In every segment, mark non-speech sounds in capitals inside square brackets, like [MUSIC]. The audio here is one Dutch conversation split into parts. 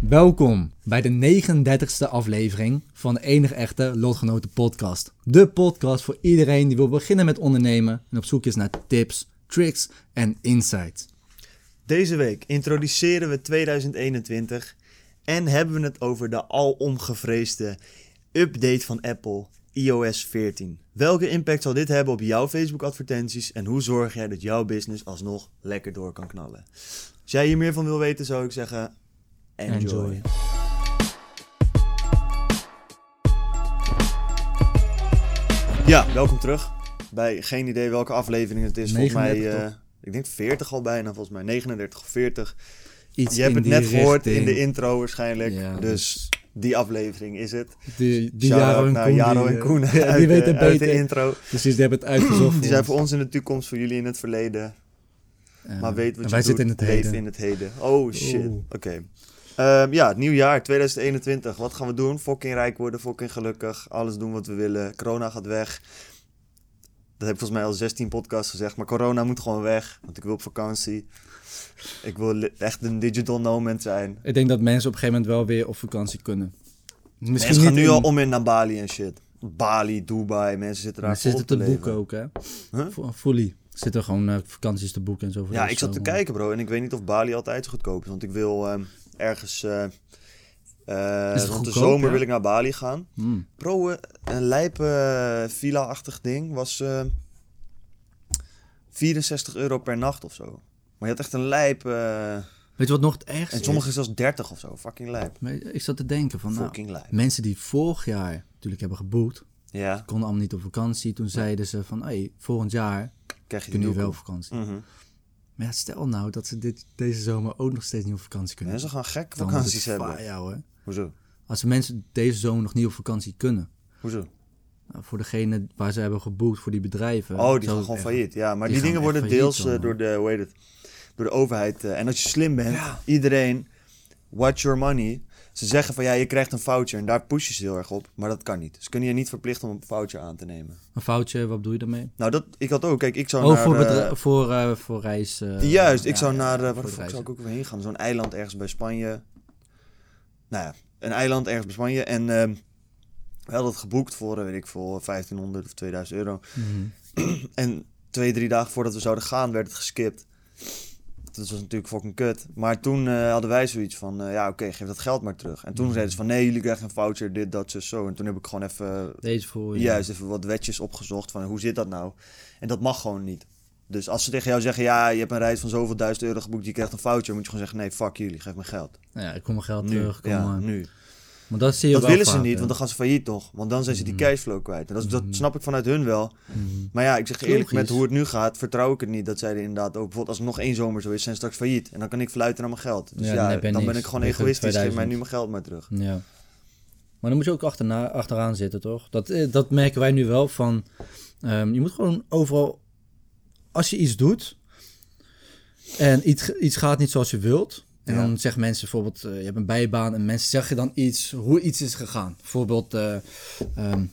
Welkom bij de 39e aflevering van de enige echte Lotgenoten podcast. De podcast voor iedereen die wil beginnen met ondernemen en op zoek is naar tips, tricks en insights. Deze week introduceren we 2021 en hebben we het over de alomgevreesde update van Apple, iOS 14. Welke impact zal dit hebben op jouw Facebook-advertenties en hoe zorg jij dat jouw business alsnog lekker door kan knallen? Als jij hier meer van wil weten, zou ik zeggen: enjoy. Enjoy. Ja, welkom terug bij geen idee welke aflevering het is. Volgens mij, 39 eh, ik denk 40 al bijna, volgens mij 39 of 40. Iets Je hebt het net gehoord in de intro waarschijnlijk. Ja, dus die aflevering is het. Die, die Jaro en Koen. Jaro [LAUGHS] die, en Koen ja, uit, die de- weten uit de beter. intro. Precies, die hebben het [CLEARS THROAT] uitgezocht. Die zijn voor ons in de toekomst, voor jullie in het verleden. Maar weet wat En je wij doet, zitten in het heden. in het heden. Oh shit, Oeh. oké. Ehm, ja, het nieuwjaar 2021. Wat gaan we doen? Fucking rijk worden, fucking gelukkig. Alles doen wat we willen. Corona gaat weg. Dat heb ik volgens mij al 16 podcasts gezegd. Maar corona moet gewoon weg. Want ik wil op vakantie. Ik wil echt een digital nomad zijn. Ik denk dat mensen op een gegeven moment wel weer op vakantie kunnen. Misschien Mensen gaan nu in- al om in naar Bali en shit. Bali, Dubai, mensen zitten daar vol zitten te te boeken ook, hè? Huh? Fu- Fully. Zitten gewoon eh, vakanties te boeken en zo. Ja, ik zat te kijken bro en ik weet niet of Bali altijd zo goedkoop is. Want ik wil ehm, ergens... Is rond de zomer wil ik naar Bali gaan. Bro, eh, een lijpe eh, villa-achtig ding was eh 64 euro per nacht of zo. Maar je had echt een lijp... Weet je wat nog het ergste en sommige zelfs 30 of zo. Fucking lijp. is? Maar Ik zat te denken van, nou, lijp. mensen die vorig jaar natuurlijk hebben geboekt, Ja, konden allemaal niet op vakantie. Toen zeiden ze van, hey, volgend jaar krijg je kunnen jullie wel op vakantie. Mhm. Maar ja, stel nou dat ze dit, deze zomer ook nog steeds niet op vakantie kunnen. Mensen gaan wordt vakanties hebben. hoor. Hoezo? Als mensen deze zomer nog niet op vakantie kunnen, Hoezo? nou, voor degene waar ze hebben geboekt, voor die bedrijven. Oh, die gaan gewoon echt- failliet. Ja, maar die dingen worden failliet deels eh, door de, hoe heet het, door de overheid. eh, en als je slim bent, Ja. iedereen, watch your money. Ze zeggen van ja, je krijgt een voucher en daar pushen ze heel erg op. Maar dat kan niet. Ze kunnen je niet verplichten om een voucher aan te nemen. Een foutje, wat bedoel je daarmee? Nou, dat, ik had ook, kijk, ik zou Oh, naar... voor, eh, voor, eh, voor reis. eh, juist, ik ja, zou naar, waar voor de fuck zou ik ook weer heen gaan? Zo'n eiland ergens bij Spanje. Nou ja, een eiland ergens bij Spanje. En ehm, we hadden het geboekt voor, weet ik veel, 1500 of 2000 euro. Mhm. En twee, drie dagen voordat we zouden gaan, werd het geskipt. Dat was natuurlijk fucking kut. Maar toen eh, hadden wij zoiets van, eh, ja oké, geef dat geld maar terug. En toen Mhm. zeiden ze van, nee, jullie krijgen een voucher, dit, dat, zo, zo. En toen heb ik gewoon even, Deze voor je. juist even wat wetjes opgezocht van, hoe zit dat nou? En dat mag gewoon niet. Dus als ze tegen jou zeggen, ja, je hebt een reis van zoveel duizend euro geboekt, je krijgt een voucher, moet je gewoon zeggen, nee, fuck jullie, geef me geld. Nou ja, ik kom mijn geld Nu, terug. Kom ja, maar. nu. Maar dat zie je Dat wel willen ze niet, want dan gaan ze failliet toch? Want dan zijn ze die Mhm. cashflow kwijt. En dat, dat Mhm. snap ik vanuit hun wel. Mhm. Maar ja, ik zeg eerlijk, met hoe het nu gaat, vertrouw ik het niet. Dat zij er inderdaad ook, bijvoorbeeld als het nog één zomer zo is, zijn ze straks failliet. En dan kan ik fluiten naar mijn geld. Dus Ja, ja, dan ben ik gewoon egoïstisch. Geef mij 2000. nu mijn geld maar terug. Ja. Maar dan moet je ook achterna, achteraan zitten, toch? Dat, eh, dat merken wij nu wel van... ehm, je moet gewoon overal... Als je iets doet... En iets, iets gaat niet zoals je wilt... En Ja. dan zeggen mensen bijvoorbeeld... eh, je hebt een bijbaan en mensen zeggen dan iets... Hoe iets is gegaan. Bijvoorbeeld... eh, ehm,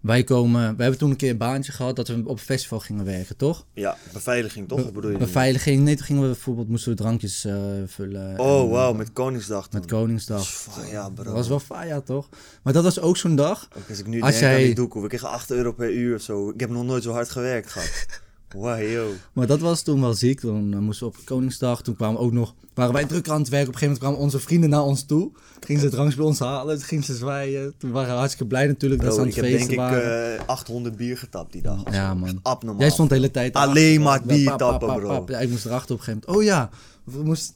wij komen... We hebben toen een keer een baantje gehad... Dat we op een festival gingen werken, toch? Ja, beveiliging toch? Of bedoel je? Beveiliging. Nee, toen gingen we bijvoorbeeld... Moesten we drankjes eh, vullen. Oh, wauw, met Koningsdag. Met Koningsdag. Dat bro. Dat was wel fire, toch? Maar dat was ook zo'n dag. Ook als ik nu Als denk aan jij- die doekoe, we kregen 8 euro per uur of zo. Ik heb nog nooit zo hard gewerkt gehad. [LAUGHS] Wow, yo. Maar dat was toen wel ziek. Toen eh, moesten we op Koningsdag. Toen kwamen ook nog. Waren wij druk aan het werk. Op een gegeven moment kwamen onze vrienden naar ons toe. Gingen ze dranks bij ons halen. Toen gingen ze zwaaien. Toen waren we hartstikke blij natuurlijk dat ze aan ik het heb feesten denk ik waren. eh 800 bier getapt die dag. ja, man. Abnormaal. Jij stond de hele tijd. Alleen maar bier Pap, tappen, pap, bro. pap. Ja, ik moest erachter op een gegeven moment. Oh ja. We moesten.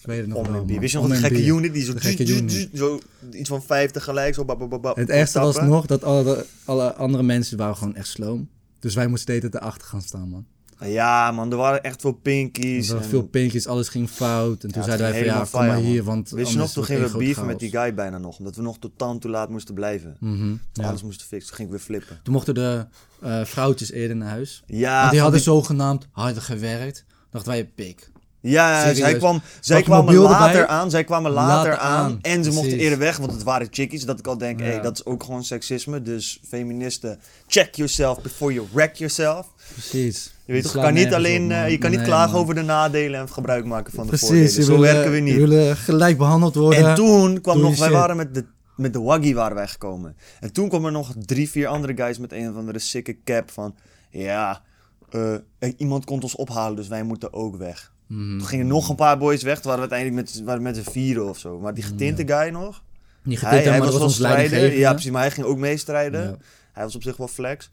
Ik weet het nog wel. Wist je nog een gekke unit die zo, De gekke unit. zo iets van vijf tegelijk zo bap, bap, bap, bap, En het ergste was nog dat alle, alle andere mensen waren gewoon echt sloom. Dus wij moesten de erachter gaan staan, man. Ja, man, er waren echt veel pinkies. Er waren en- veel pinkjes, alles ging fout. En toen zeiden wij van ja, kom maar hier, want Weet je nog, toen gingen we beefen met die guy bijna nog. Omdat we nog totaal te laat moesten blijven. Mhm, ja. Alles moesten fixen. Toen ging ik weer flippen. Toen mochten de eh, vrouwtjes eerder naar huis. Ja, want die hadden zogenaamd harder gewerkt. Dachten wij, pik. Ja, zij, kwam, zij kwamen later erbij. aan. Zij kwamen later, Later aan. aan, En ze mochten eerder weg, want het waren chickies. Dat ik al denk, Ja. hey, dat is ook gewoon seksisme. Dus feministen, check yourself before you wreck yourself. Precies. Je weet je kan niet alleen, op, eh, je kan niet Nee, klagen man. over de nadelen en gebruik maken van de Precies, voordelen. Zo werken we eh, niet. Je wil eh, gelijk behandeld worden. En toen kwam nog, wij waren met de, met de Waggy waren wij gekomen. En toen kwamen er nog drie, vier andere guys met een of andere sikke cap van, ja, eh, iemand komt ons ophalen, dus wij moeten ook weg. Mhm. Toen gingen nog een paar boys weg, toen waren we uiteindelijk met, waren met z'n vieren of zo. Maar die getinte guy nog, Niet hij, getint, hij maar was was ons strijder. Ja, precies, maar hij ging ook meestrijden. Ja. Hij was op zich wel flex.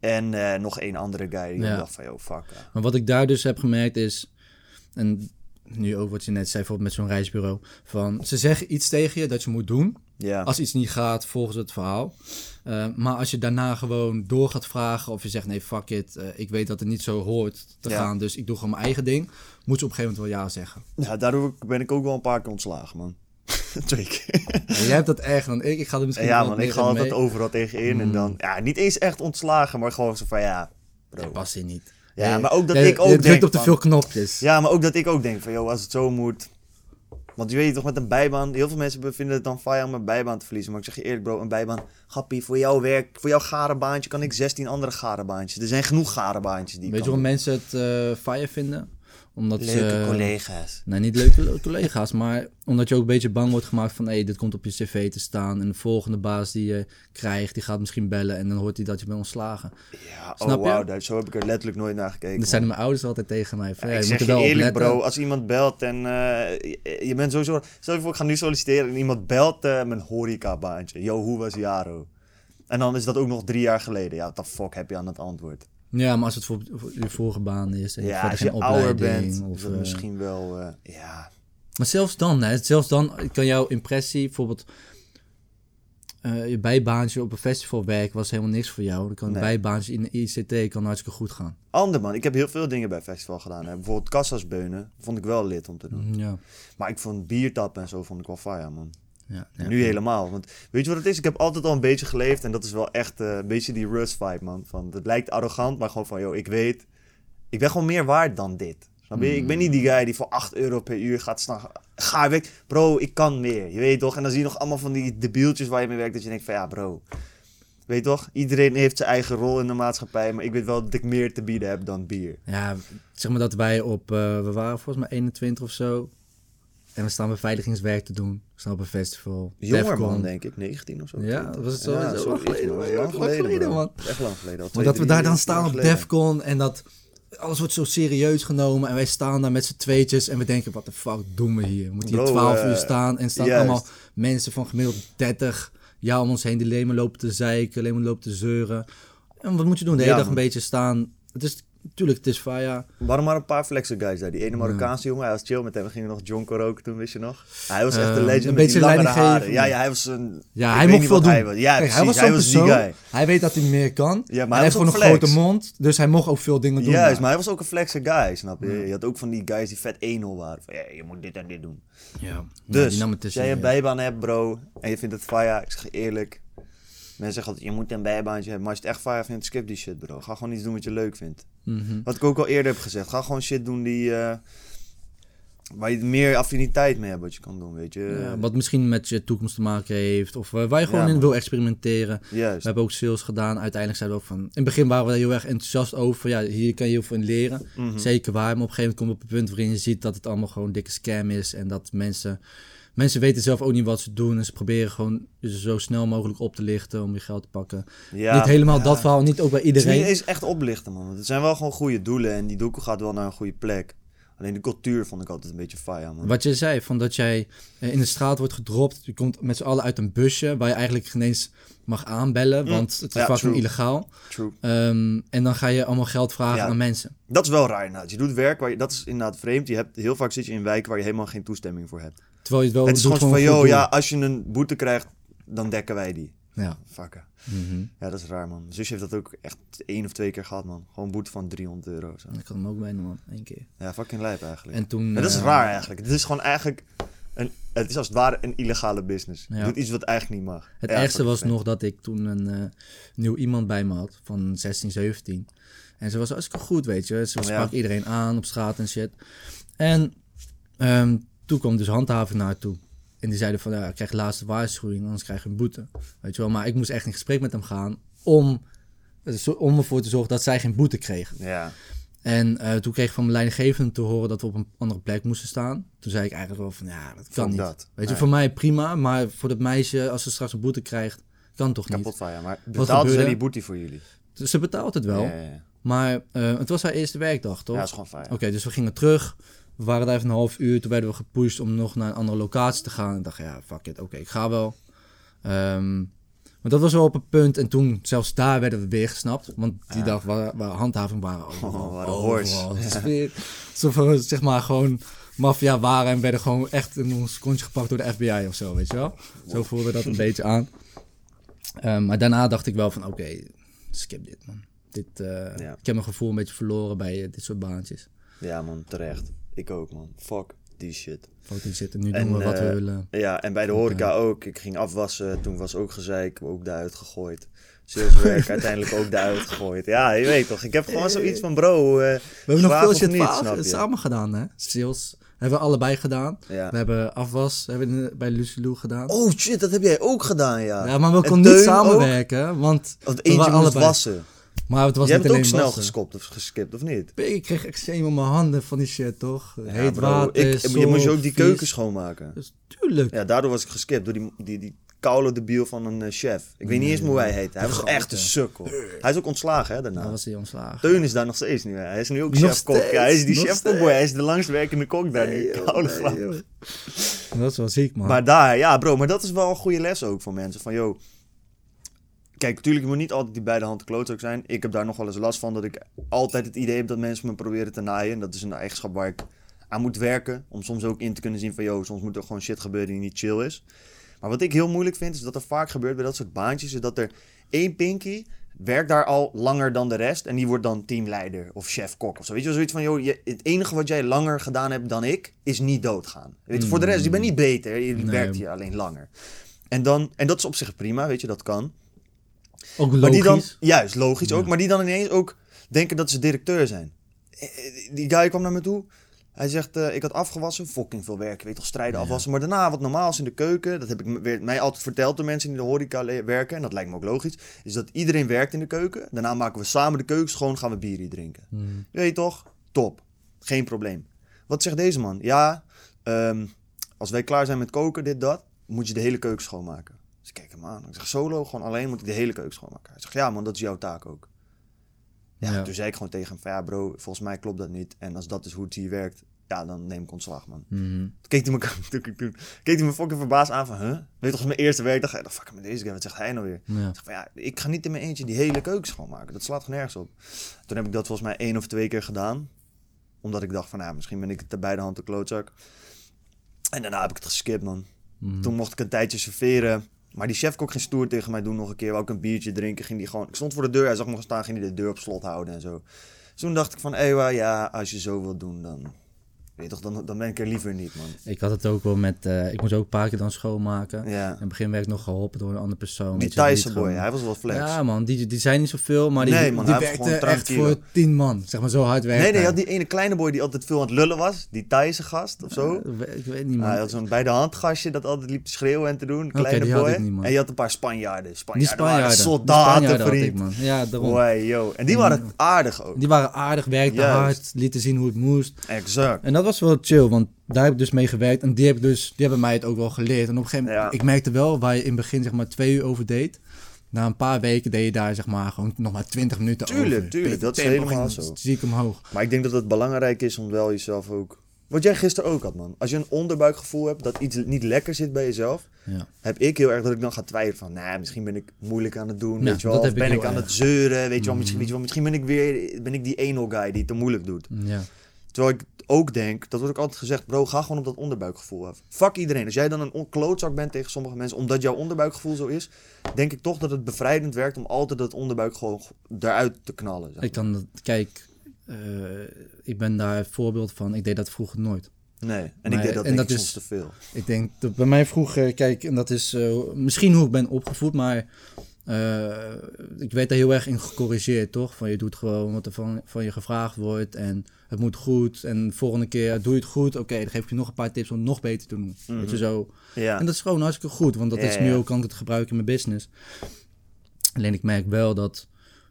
En eh, nog één andere guy die Ja. dacht van, yo, fuck. ja. Maar wat ik daar dus heb gemerkt is, en nu ook wat je net zei, bijvoorbeeld met zo'n reisbureau, van ze zeggen iets tegen je dat je moet doen. Ja. Als iets niet gaat volgens het verhaal. Uh, maar als je daarna gewoon door gaat vragen of je zegt nee, fuck it, uh, ik weet dat het niet zo hoort te Ja. gaan, dus ik doe gewoon mijn eigen ding, moet ze op een gegeven moment wel ja zeggen. ja, daardoor ben ik ook wel een paar keer ontslagen, man. [LAUGHS] Twee keer. Ja, jij hebt dat erger dan ik, ik ga er misschien ja, man, ik ga altijd mee. overal tegenin. En Mm. dan, ja, niet eens echt ontslagen, maar gewoon zo van, ja, bro. Dat past hier niet. Ja, maar ook dat ik ook drukt denk op te van- veel knopjes. Ja, maar ook dat ik ook denk van, joh, als het zo moet... Want je weet toch, met een bijbaan... Heel veel mensen vinden het dan fijn om een bijbaan te verliezen. Maar ik zeg je eerlijk, bro, een bijbaan... Grappie, voor jouw werk, voor jouw garenbaantje kan ik 16 andere garenbaantjes. Er zijn genoeg garenbaantjes die Weet je waarom mensen het fire vinden? Omdat Leuke ze... collega's. Nee, niet leuke le- collega's, maar omdat je ook een beetje bang wordt gemaakt van... hé, hey, dit komt op je cv te staan en de volgende baas die je krijgt... die gaat misschien bellen en dan hoort hij dat je bent ontslagen. Ja, Snap oh wauw, daar- zo heb ik er letterlijk nooit naar gekeken. Dat zijn mijn ouders altijd tegen mij. Van, Ja, ik zeg je er wel eerlijk, bro, als iemand belt en eh, je, je bent sowieso... Stel je voor, ik ga nu solliciteren en iemand belt eh mijn horecabaantje. Yo, hoe was Jaro? En dan is dat ook nog drie jaar geleden. Ja, wat de fuck heb je aan het antwoord? Ja, maar als het voor, voor je vorige baan is en je Ja, als je ouder opleiding... bent, of, eh, misschien wel... eh, ja, Maar zelfs dan, hè, zelfs dan kan jouw impressie, bijvoorbeeld eh, je bijbaantje op een festival werken was helemaal niks voor jou. Dan kan een Nee. bijbaantje in de ICT kan hartstikke goed gaan. ander man. Ik heb heel veel dingen bij festival gedaan. Hè. Bijvoorbeeld kassasbeunen. Vond ik wel lid om te doen. Ja. Maar ik vond biertappen en zo vond ik wel fire, man. Ja, ja. Nu helemaal. Want weet je wat het is? Ik heb altijd al een beetje geleefd. En dat is wel echt eh, een beetje die Russ vibe, man. Van, het lijkt arrogant, maar gewoon van, joh, ik weet... Ik ben gewoon meer waard dan dit. Snap je? Ik ben niet die guy die voor 8 euro per uur gaat staan. Ga weg. Bro, ik kan meer. Je weet toch? En dan zie je nog allemaal van die debieltjes waar je mee werkt. Dat je denkt van, ja, bro. Weet toch? Iedereen heeft zijn eigen rol in de maatschappij. Maar ik weet wel dat ik meer te bieden heb dan bier. Ja, zeg maar dat wij op, eh, we waren volgens mij 21 of zo. En we staan beveiligingswerk te doen. We staan op een festival. Jonger Defcon. man, denk ik. 19 of zo. Ja, 20. was het zo? Ja, Zo lang is geleden. Lang geleden, man. Echt lang geleden. al Maar dat we daar dan jaar staan op. Defcon en dat alles wordt zo serieus genomen. En wij staan daar met z'n tweetjes en we denken, wat de fuck doen we hier? We moeten hier Bro, 12 eh, uur staan en staan juist. allemaal mensen van gemiddeld 30 ja om ons heen die alleen maar lopen te zeiken, alleen maar lopen te zeuren. En wat moet je doen? De hele Ja, dag een man. beetje staan. Het is, natuurlijk, het is Faya. Waren maar een paar flexen guys daar. Die ene Marokkaanse jongen, hij was chill met hem. We gingen nog jonko roken toen, wist je nog? Hij was echt Eh, een legend een met beetje die langere leidinggevende. haren. Ja, ja, hij was een... Ja, hij mocht veel doen. Hij was. Ja, Kijk, hij was hij was die guy. Hij weet dat hij meer kan. Ja, maar hij hij heeft gewoon een grote mond, dus hij mocht ook veel dingen doen. Juist, daar. maar hij was ook een flexe guy, snap je? Je had ook van die guys die vet 1-0 waren. Van, ja, je moet dit en dit doen. Ja, Dus, die jij een bijbaan hebt, bro, en je vindt het fire, ik zeg eerlijk. Mensen zeggen altijd, je moet een bijbaantje hebben. Maar als je het echt fire vindt, skip die shit, bro. Ga gewoon iets doen wat je leuk vindt. Mhm. Wat ik ook al eerder heb gezegd. Ga gewoon shit doen die... eh, waar je meer affiniteit mee hebt wat je kan doen, weet je. Ja, wat misschien met je toekomst te maken heeft. Of eh, waar je gewoon Ja, in wil experimenteren. Juist. We hebben ook sales gedaan. Uiteindelijk zeiden we ook van... In het begin waren we daar heel erg enthousiast over. Ja, hier kan je heel veel in leren. Mhm. Zeker waar. Maar op een gegeven moment kom je op een punt waarin je ziet dat het allemaal gewoon dikke scam is. En dat mensen... Mensen weten zelf ook niet wat ze doen. En ze proberen gewoon zo snel mogelijk op te lichten om je geld te pakken. Ja, niet helemaal ja. dat verhaal. Niet ook bij Het is iedereen. niet eens echt oplichten, man. Het zijn wel gewoon goede doelen en die doekoe gaat wel naar een goede plek. Alleen de cultuur vond ik altijd een beetje fire, man. Wat je zei, van dat jij eh, in de straat wordt gedropt. Je komt met z'n allen uit een busje waar je eigenlijk geen eens mag aanbellen. Mm. Want het is Ja, fucking true. illegaal. True. Ehm, en dan ga je allemaal geld vragen Ja. aan mensen. Dat is wel raar inderdaad. Je doet werk waar je, dat is inderdaad vreemd. Je hebt, heel vaak zit je in wijken waar je helemaal geen toestemming voor hebt. Terwijl je het wel het is gewoon van, doel. ja, als je een boete krijgt, dan dekken wij die. Ja. Mhm. Ja, dat is raar, man. Mijn zusje heeft dat ook echt één of twee keer gehad, man. Gewoon een boete van 300 euro. Zo. Ik had hem ook bijna, man. Één keer. Ja, fucking lijp eigenlijk. En toen... Ja, dat is eh, raar eigenlijk. Het is gewoon eigenlijk... Een, het is als het ware een illegale business. Je Ja. doet iets wat eigenlijk niet mag. Het ergste was nog dat ik toen een eh, nieuw iemand bij me had van 16, 17. En ze was hartstikke goed, weet je. Ze Ja. sprak iedereen aan op straat en shit. En ehm, toen kwam dus handhaving naartoe. En die zeiden van, ja, ik krijg laatste waarschuwing, anders krijg je een boete. Weet je wel, maar ik moest echt in gesprek met hem gaan om, om ervoor te zorgen dat zij geen boete kregen. Ja. En eh, toen kreeg ik van mijn leidinggevende te horen dat we op een andere plek moesten staan. Toen zei ik eigenlijk wel van, ja, dat kan niet. dat. Weet je, voor mij prima, maar voor dat meisje, als ze straks een boete krijgt, kan toch niet. Kapot van ja. Maar betaalt ze die boete voor jullie? Dus ze betaalt het wel, Ja, ja, ja. maar eh, het was haar eerste werkdag, toch? Ja, dat is gewoon fijn. Oké, dus we gingen terug. We waren daar even een half uur. Toen werden we gepusht om nog naar een andere locatie te gaan. Ik dacht, ja, fuck it. Oké, ik ga wel. Ehm, maar dat was wel op een punt. En toen, zelfs daar werden we weer gesnapt. Want die Ja. dag waar, waar handhaving waren overal. Oh, waren overal. horse. [LAUGHS] Alsof we, zeg maar, gewoon maffia waren. En werden gewoon echt in ons kontje gepakt door de FBI of zo, weet je wel. Zo voelde dat een beetje aan. Ehm, maar daarna dacht ik wel van, oké, skip dit, man. Dit, eh, Ja. Ik heb mijn gevoel een beetje verloren bij eh, dit soort baantjes. Ja, man, terecht. Ik ook, man. Fuck die shit. Foto's zitten. Nu En, doen we wat we eh, willen. Ja, en bij de horeca ook. Ik ging afwassen, toen was ook gezeik, ook daaruit gegooid. Saleswerk [LAUGHS] uiteindelijk ook daaruit gegooid. Ja, je weet toch, ik heb gewoon zoiets van bro. eh, We hebben nog veel shit niet, gedaan, hè? Sales hebben we allebei gedaan. ja. We hebben afwas hebben we bij Lucilu gedaan. Oh shit, dat heb jij ook gedaan, ja. ja, maar we en konden niet samenwerken, want Want we eentje moest allebei. wassen. Maar het was Jij niet hebt ook snel wassen. geskopt of geskipt, of niet? Ik kreeg eczeem op mijn handen van die shit, toch? Ja, Heet bro, water, ik, je moest je ook die vies. keuken schoonmaken. Dus tuurlijk. Ja, daardoor was ik geskipt door die, die, die koude debiel van een eh, chef. Ik weet niet eens hoe hij heet. Hij was echt een sukkel. Hij is ook ontslagen, hè, daarna. Dan was hij ontslagen. Teun is daar nog steeds nu. hè. Hij is nu ook chef-kok. Ja, hij is die steeds. Hij is de langstwerkende kok daar nu. Joh, Koude nee, joh. Dat is wel ziek, man. Maar daar, ja bro, maar dat is wel een goede les ook voor mensen. Van, yo, kijk, natuurlijk, moet niet altijd die beide handen klootzak zijn. Ik heb daar nog wel eens last van, dat ik altijd het idee heb dat mensen me proberen te naaien. En dat is een eigenschap waar ik aan moet werken. Om soms ook in te kunnen zien van, yo, soms moet er gewoon shit gebeuren die niet chill is. Maar wat ik heel moeilijk vind, is dat er vaak gebeurt bij dat soort baantjes, is dat er één pinky werkt daar al langer dan de rest. En die wordt dan teamleider of chef-kok of zo. Weet je wel, zoiets van, joh, je, het enige wat jij langer gedaan hebt dan ik, is niet doodgaan. Weet je, voor de rest, je bent niet beter, je Nee. werkt hier alleen langer. En, dan, en dat is op zich prima, weet je, dat kan. Ook Maar logisch. die dan, juist, logisch Ja. ook, maar die dan ineens ook denken dat ze directeur zijn. Eh, eh, Die guy kwam naar me toe. Hij zegt, eh, ik had afgewassen, fucking veel werk, je weet toch, strijden Ja. afwassen. Maar daarna, wat normaal is in de keuken, dat heb ik weer, mij altijd verteld door mensen die in de horeca werken, en dat lijkt me ook logisch, is dat iedereen werkt in de keuken. Daarna maken we samen de keuken schoon, gaan we bier hier drinken. Hmm. Weet je toch? Top. Geen probleem. Wat zegt deze man? Ja, ehm, als wij klaar zijn met koken, dit, dat, moet je de hele keuken schoonmaken. Dus ik kijk hem aan. Ik zeg, solo, gewoon alleen moet ik de hele keuken schoonmaken. Hij zegt, ja man, dat is jouw taak ook. Ja, Ja. toen zei ik gewoon tegen hem van, ja bro, volgens mij klopt dat niet. En als dat is hoe het hier werkt, ja, dan neem ik ontslag, man. Toen keek hij me, [LAUGHS] toen, toen, toen keek hij me fucking verbaasd aan van, huh? Weet toch, mijn eerste werkdag. Ik dacht, fuck met deze guy, wat zegt hij nou weer? Ja. Ik zeg van, ja, ik ga niet in mijn eentje die hele keuken schoonmaken. Dat slaat gewoon nergens op. Toen heb ik dat volgens mij één of twee keer gedaan. Omdat ik dacht van, nou, misschien ben ik te beide handen klootzak. En daarna heb ik het geskipt, man. Mhm. Toen mocht ik een tijdje serveren. Maar die chef kon geen stoer tegen mij doen nog een keer. Wou ik een biertje drinken, ging die gewoon... Ik stond voor de deur, hij zag me staan, ging hij de deur op slot houden en zo. Dus toen dacht ik van, Ewa, ja, als je zo wilt doen, dan... Weet toch, dan, dan ben ik er liever niet, man. Ik had het ook wel met... eh, ik moest ook een paar keer dan schoonmaken. Ja. In het begin werd ik nog geholpen door een andere persoon. Die die Thaise boy, hij was wel flex. Ja man, die, die zijn niet zoveel, maar die, Nee, man, die werkte gewoon echt voor tien man. Zeg maar zo hard werken. nee, nee, je had die ene kleine boy die altijd veel aan het lullen was. Die Thaise gast of zo. Ik weet niet man. hij had zo'n bij de hand gastje dat altijd liep te schreeuwen en te doen. Een kleine die had boy. niet, en je had een paar Spanjaarden. die Spanjaarden, die soldaten, Spanjaarden ik, vriend. man. Ja, daarom. Boy, yo. En die waren aardig ook. Die waren aardig, werkten Juist. hard, lieten zien hoe het moest. Exact. En dat was wel chill, want daar heb ik dus mee gewerkt. En die, heb ik dus, die hebben mij het ook wel geleerd. En op een gegeven moment, Ja. ik merkte wel, waar je in het begin zeg maar twee uur over deed. Na een paar weken deed je daar zeg maar gewoon nog maar 20 minuten Tuurlijk, over. tuurlijk, dat is helemaal zo. Ziek omhoog. Maar ik denk dat het belangrijk is om wel jezelf ook... Wat jij gisteren ook had, man. Als je een onderbuikgevoel hebt dat iets niet lekker zit bij jezelf... Ja. heb ik heel erg dat ik dan ga twijfelen van... Nou, misschien ben ik moeilijk aan het doen, Ja, weet je wel. dat Of heb ik ben ik, aan erg. het zeuren, weet je wel. Misschien, Mhm. weet je wel. misschien ben ik weer ben ik die eno guy die het te moeilijk doet. ja. Terwijl ik ook denk, dat wordt ook altijd gezegd, bro, ga gewoon op dat onderbuikgevoel af. Fuck iedereen. Als jij dan een klootzak bent tegen sommige mensen, omdat jouw onderbuikgevoel zo is, denk ik toch dat het bevrijdend werkt om altijd dat onderbuik gewoon eruit te knallen. zeg Ik kan kijk, eh, ik ben daar een voorbeeld van. Ik deed dat vroeger nooit. Nee, en Maar- ik deed dat, en dat ik is- soms te veel. Ik denk dat bij mij vroeger, kijk, en dat is eh, misschien hoe ik ben opgevoed, maar eh, ik werd daar heel erg in gecorrigeerd, toch? Van je doet gewoon wat er van, van je gevraagd wordt en het moet goed. En de volgende keer doe je het goed, oké, dan geef ik je nog een paar tips om het nog beter te doen. Weet je zo. Ja. En dat is gewoon hartstikke goed, want dat Ja, is nu ook kan ik het gebruiken in mijn business. Alleen ik merk wel dat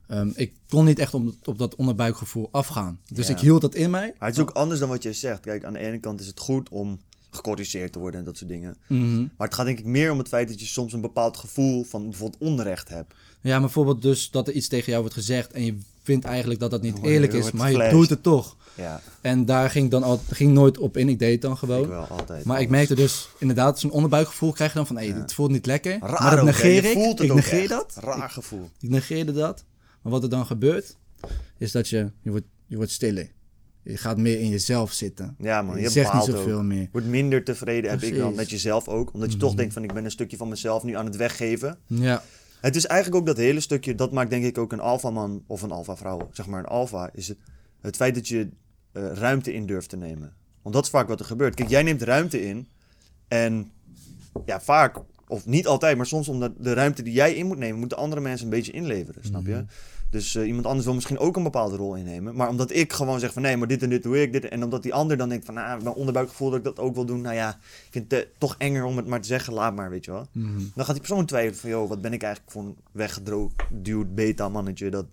ehm, ik kon niet echt op, op dat onderbuikgevoel afgaan. Dus Ja. ik hield dat in mij. Maar het is ook anders dan wat je zegt. Kijk, aan de ene kant is het goed om gecorrigeerd te worden en dat soort dingen. Mhm. Maar het gaat denk ik meer om het feit dat je soms een bepaald gevoel van bijvoorbeeld onrecht hebt. Ja, maar bijvoorbeeld dus dat er iets tegen jou wordt gezegd en je vindt eigenlijk dat dat niet je eerlijk is, maar je doet het toch. Ja, En daar ging ik dan al, ging nooit op in, ik deed het dan gewoon. ik wel altijd. Maar ik merkte dus inderdaad, zo'n onderbuikgevoel krijg je dan van, hé, dit voelt niet lekker. Raar maar dat negeer ik. voelt het ik ook negeer echt. dat. Raar gevoel. Ik negeerde dat. Maar wat er dan gebeurt, is dat je, je wordt, je wordt stiller. Je gaat meer in jezelf zitten. Ja man, je je zegt niet zoveel ook. meer. Wordt minder tevreden heb ik dan met jezelf ook. Omdat je toch denkt van ik ben een stukje van mezelf nu aan het weggeven. Ja, Het is eigenlijk ook dat hele stukje, dat maakt denk ik ook een alfaman of een alfavrouw, zeg maar een alfa, is het, het feit dat je eh, ruimte in durft te nemen. Want dat is vaak wat er gebeurt. Kijk, jij neemt ruimte in en ja, vaak, of niet altijd, maar soms omdat de ruimte die jij in moet nemen, moeten andere mensen een beetje inleveren, snap je? Dus eh, iemand anders wil misschien ook een bepaalde rol innemen. Maar omdat ik gewoon zeg van nee, maar dit en dit doe ik. Dit, en omdat die ander dan denkt van nou, mijn onderbuikgevoel dat ik dat ook wil doen. Nou ja, ik vind het eh, toch enger om het maar te zeggen. Laat maar, weet je wel. Mhm. Dan gaat die persoon twijfelen van joh, wat ben ik eigenlijk voor een weggedruwd beta mannetje dat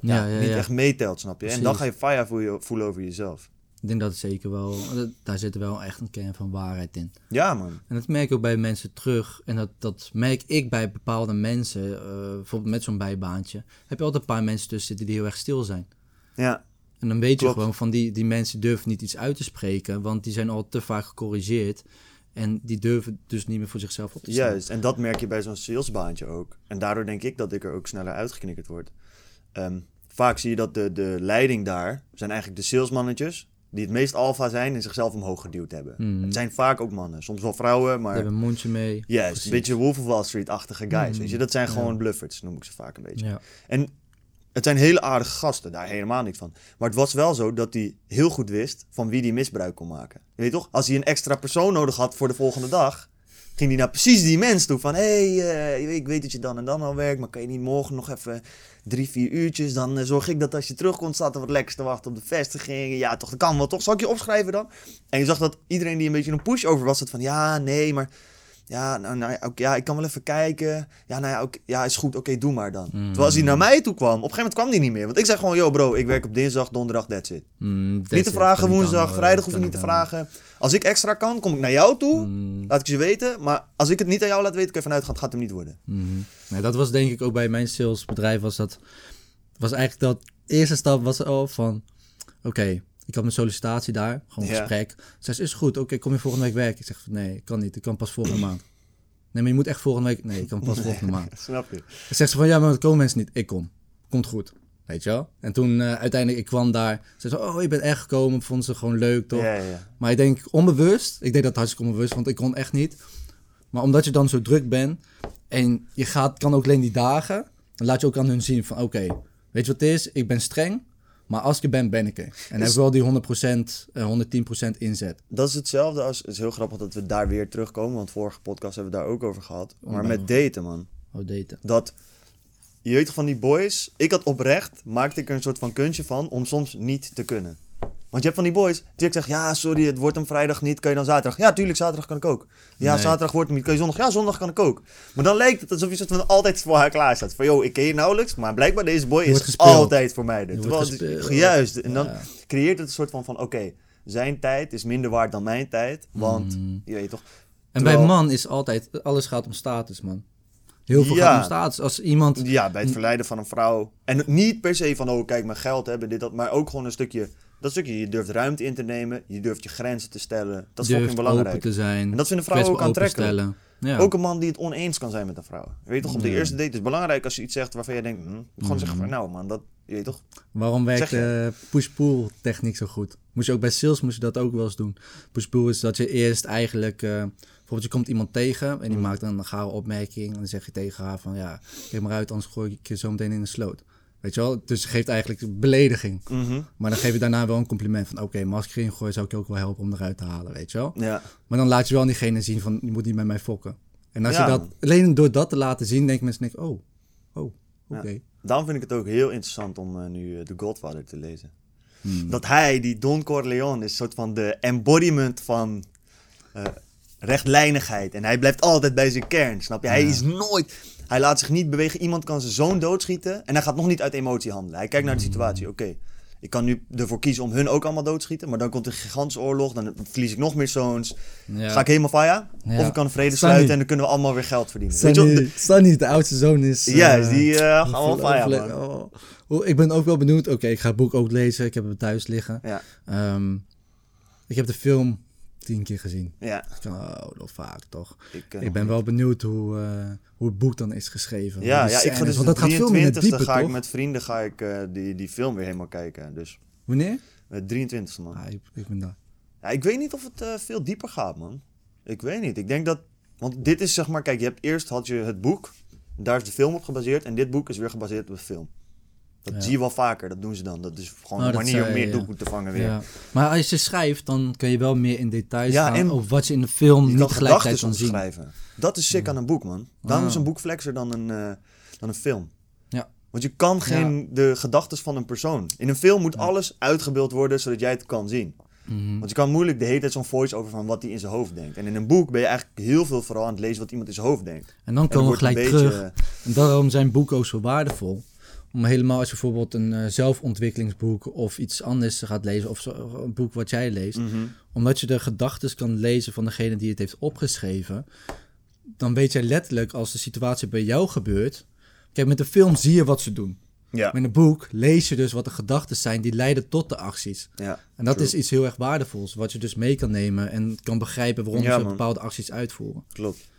ja, ja, ja. niet echt meetelt, snap je? En dan ga je fire voelen over jezelf. Ik denk dat het zeker wel, dat- daar zit wel echt een kern van waarheid in. Ja man. En dat merk ik ook bij mensen terug. En dat, dat merk ik bij bepaalde mensen. eh, bijvoorbeeld met zo'n bijbaantje. Heb je altijd een paar mensen tussen zitten die heel erg stil zijn. Ja, En dan weet je gewoon van die, die mensen durven niet iets uit te spreken. Want die zijn al te vaak gecorrigeerd. En die durven dus niet meer voor zichzelf op te staan. juist. En dat merk je bij zo'n salesbaantje ook. En daardoor denk ik dat ik er ook sneller uitgeknikkerd word. Ehm, vaak zie je dat de, de leiding daar zijn eigenlijk de salesmannetjes die het meest alfa zijn en zichzelf omhoog geduwd hebben. Mhm. Het zijn vaak ook mannen, soms wel vrouwen, Die maar hebben een mondje mee. Precies. een beetje Wolf of Wall Street-achtige guys. Mhm. Weet je? Dat zijn Ja. gewoon bluffers, noem ik ze vaak een beetje. Ja. En het zijn hele aardige gasten, daar helemaal niet van. Maar het was wel zo dat hij heel goed wist van wie die misbruik kon maken. Je weet toch, als hij een extra persoon nodig had voor de volgende dag, ging hij naar precies die mens toe van... Hé, hey, eh, ik weet dat je dan en dan al werkt, maar kan je niet morgen nog even drie, vier uurtjes? Dan eh, zorg ik dat als je terugkomt, staat er wat lekkers te wachten op de vestiging. Ja, toch, dat kan wel, toch? Zal ik je opschrijven dan? En je zag dat iedereen die een beetje een push-over was, zat van... Ja, nee, maar... Ja, nou, nou ja, oké, ja, ik kan wel even kijken. Ja, nou ja, ja is goed. Oké, doe maar dan. Mm. Terwijl als hij naar mij toe kwam, op een gegeven moment kwam hij niet meer. Want ik zei gewoon, yo bro, ik werk op dinsdag, donderdag, that's it. Mm, niet te vragen woensdag, vrijdag hoef je niet te vragen. Als ik extra kan, kom ik naar jou toe. Mm, Laat ik je weten. Maar als ik het niet aan jou laat weten, kun je vanuit gaan, het gaat hem niet worden. Nee, dat was denk ik ook bij mijn salesbedrijf. Was dat was eigenlijk dat eerste stap was al van... Oké, ik had mijn sollicitatie daar, gewoon een Ja. gesprek. Ze zei, is goed, oké, kom je volgende week werken? Ik zeg, nee, ik kan niet, ik kan pas volgende [CLEARS THROAT] maand. Nee, maar je moet echt volgende week... Nee, ik kan pas volgende maand. [LAUGHS] Snap je? Dan zegt ze van, ja, maar dat komen mensen niet. Ik kom. Komt goed. Weet je wel? En toen eh, uiteindelijk, ik kwam daar. Ze zei, oh, je bent echt gekomen. Vonden ze gewoon leuk, toch? Ja, ja, ja. Maar ik denk onbewust, ik deed dat hartstikke onbewust, want ik kon echt niet. Maar omdat je dan zo druk bent en je gaat, kan ook alleen die dagen, dan laat je ook aan hun zien van oké, weet je wat het is? Ik ben streng, maar als ik er ben, ben ik er. En heb ik wel die 100%, eh, 110% inzet. Dat is hetzelfde als... Het is heel grappig dat we daar weer terugkomen. Want vorige podcast hebben we daar ook over gehad. Maar Oh, met daten, man. Oh, daten. dat je weet van die boys, ik had oprecht, maakte ik er een soort van kunstje van om soms niet te kunnen. Want je hebt van die boys die ik zeg, ja sorry, het wordt hem vrijdag niet, kan je dan zaterdag? Ja, tuurlijk, zaterdag kan ik ook. Ja, Nee. zaterdag wordt hem niet, kan je zondag? Ja, zondag kan ik ook. Maar dan lijkt het alsof je soort van altijd voor haar klaar staat. Van, joh, ik ken je nauwelijks, maar blijkbaar deze boy Je is altijd voor mij. gespeeld. juist, en dan Ja. creëert het een soort van van, oké, zijn tijd is minder waard dan mijn tijd, want Mm. je weet toch. En Terwijl- bij man is altijd, alles gaat om status, man. Heel veel Ja. gaat om status. Als iemand, Ja, bij het verleiden van een vrouw. En niet per se van, oh kijk, mijn geld hebben, dit, dat. Maar ook gewoon een stukje, dat stukje, je durft ruimte in te nemen. Je durft je grenzen te stellen. Dat is durft fucking open belangrijk. te zijn, En dat vinden vrouwen ook aantrekkelijk. Ja. Ook een man die het oneens kan zijn met een vrouw. Je weet toch, op de Ja. eerste date is het belangrijk als je iets zegt waarvan je denkt, hm, gewoon zeggen Mhm. van, nou man, dat, je weet toch. Waarom werkt de push-pull techniek zo goed? Moest je ook bij sales moest je dat ook wel eens doen. Push-pull is dat je eerst eigenlijk... eh, bijvoorbeeld je komt iemand tegen en die Mm. maakt een gare opmerking. En dan zeg je tegen haar van ja, kijk maar uit, anders gooi ik je zo meteen in de sloot. Weet je wel? Dus geeft eigenlijk belediging. Mhm. Maar dan geef je daarna wel een compliment van oké, ik erin gooi zou ik je ook wel helpen om eruit te halen, weet je wel? Ja, Maar dan laat je wel aan diegene zien van je moet niet met mij fokken. En als Ja, je dat, alleen door dat te laten zien, denken mensen, denk, oh, oh, oké. Daarom vind ik het ook heel interessant om eh, nu eh, The Godfather te lezen. Hmm. Dat hij, die Don Corleone, is een soort van de embodiment van eh, rechtlijnigheid. En hij blijft altijd bij zijn kern, snap je? Hij is nooit... Hij laat zich niet bewegen. Iemand kan zijn zoon doodschieten en hij gaat nog niet uit emotie handelen. Hij kijkt naar de situatie. Oké, ik kan nu ervoor kiezen om hun ook allemaal doodschieten. Maar dan komt een gigantische oorlog. Dan verlies ik nog meer zoons. Ja. Ga ik helemaal faya? Ja. Of ik kan vrede Sunny. sluiten en dan kunnen we allemaal weer geld verdienen. Weet je wel? Sunny, Sunny, de oudste zoon, is... eh, Juist, die eh gaan allemaal faya, oh. Oh, Ik ben ook wel benieuwd. Oké, ik ga het boek ook lezen. Ik heb het thuis liggen. Ja, Ehm, ik heb de film tien keer gezien. ja. Oh, dat vaak toch. Ik, eh, Ik ben wel benieuwd hoe, eh, hoe het boek dan is geschreven. Ja, ja ik ga dus want de dat gaat veel meer in het 23e diepe, ga ik toch? met vrienden ga ik, eh, die, die film weer helemaal kijken. Dus Wanneer? met 23e man. Ah, ik, ik ben daar. Ja, ik weet niet of het veel dieper gaat, man. Ik weet niet. Ik denk dat. Want dit is zeg maar, kijk, je hebt eerst had je het boek. Daar is de film op gebaseerd. En dit boek is weer gebaseerd op de film. Dat Ja. zie je wel vaker. Dat doen ze dan. Dat is gewoon Oh, een manier om zei meer ja. doelgoed te vangen weer. Ja. Maar als je schrijft, dan kun je wel meer in details Ja, gaan over wat je in de film Je niet gedachten kan zien. omschrijven. Dat is sick aan een boek, man. Daarom is Ah. een boek flexer dan een, eh, dan een film. Ja. Want je kan geen de gedachten van een persoon. In een film moet alles uitgebeeld worden zodat jij het kan zien. Mhm. Want je kan moeilijk de hele tijd zo'n voice over van wat hij in zijn hoofd denkt. En in een boek ben je eigenlijk heel veel vooral aan het lezen wat iemand in zijn hoofd denkt. En dan En komen we gelijk beetje- terug. En daarom zijn boeken ook zo waardevol. Om helemaal als je bijvoorbeeld een eh, zelfontwikkelingsboek of iets anders gaat lezen, of zo, een boek wat jij leest, Mhm. omdat je de gedachten kan lezen van degene die het heeft opgeschreven, dan weet jij letterlijk als de situatie bij jou gebeurt. Kijk, met een film zie je wat ze doen. Ja. Met een boek lees je dus wat de gedachten zijn die leiden tot de acties. ja. En dat True. is iets heel erg waardevols, wat je dus mee kan nemen en kan begrijpen waarom Ja, ze man. bepaalde acties uitvoeren. Klopt.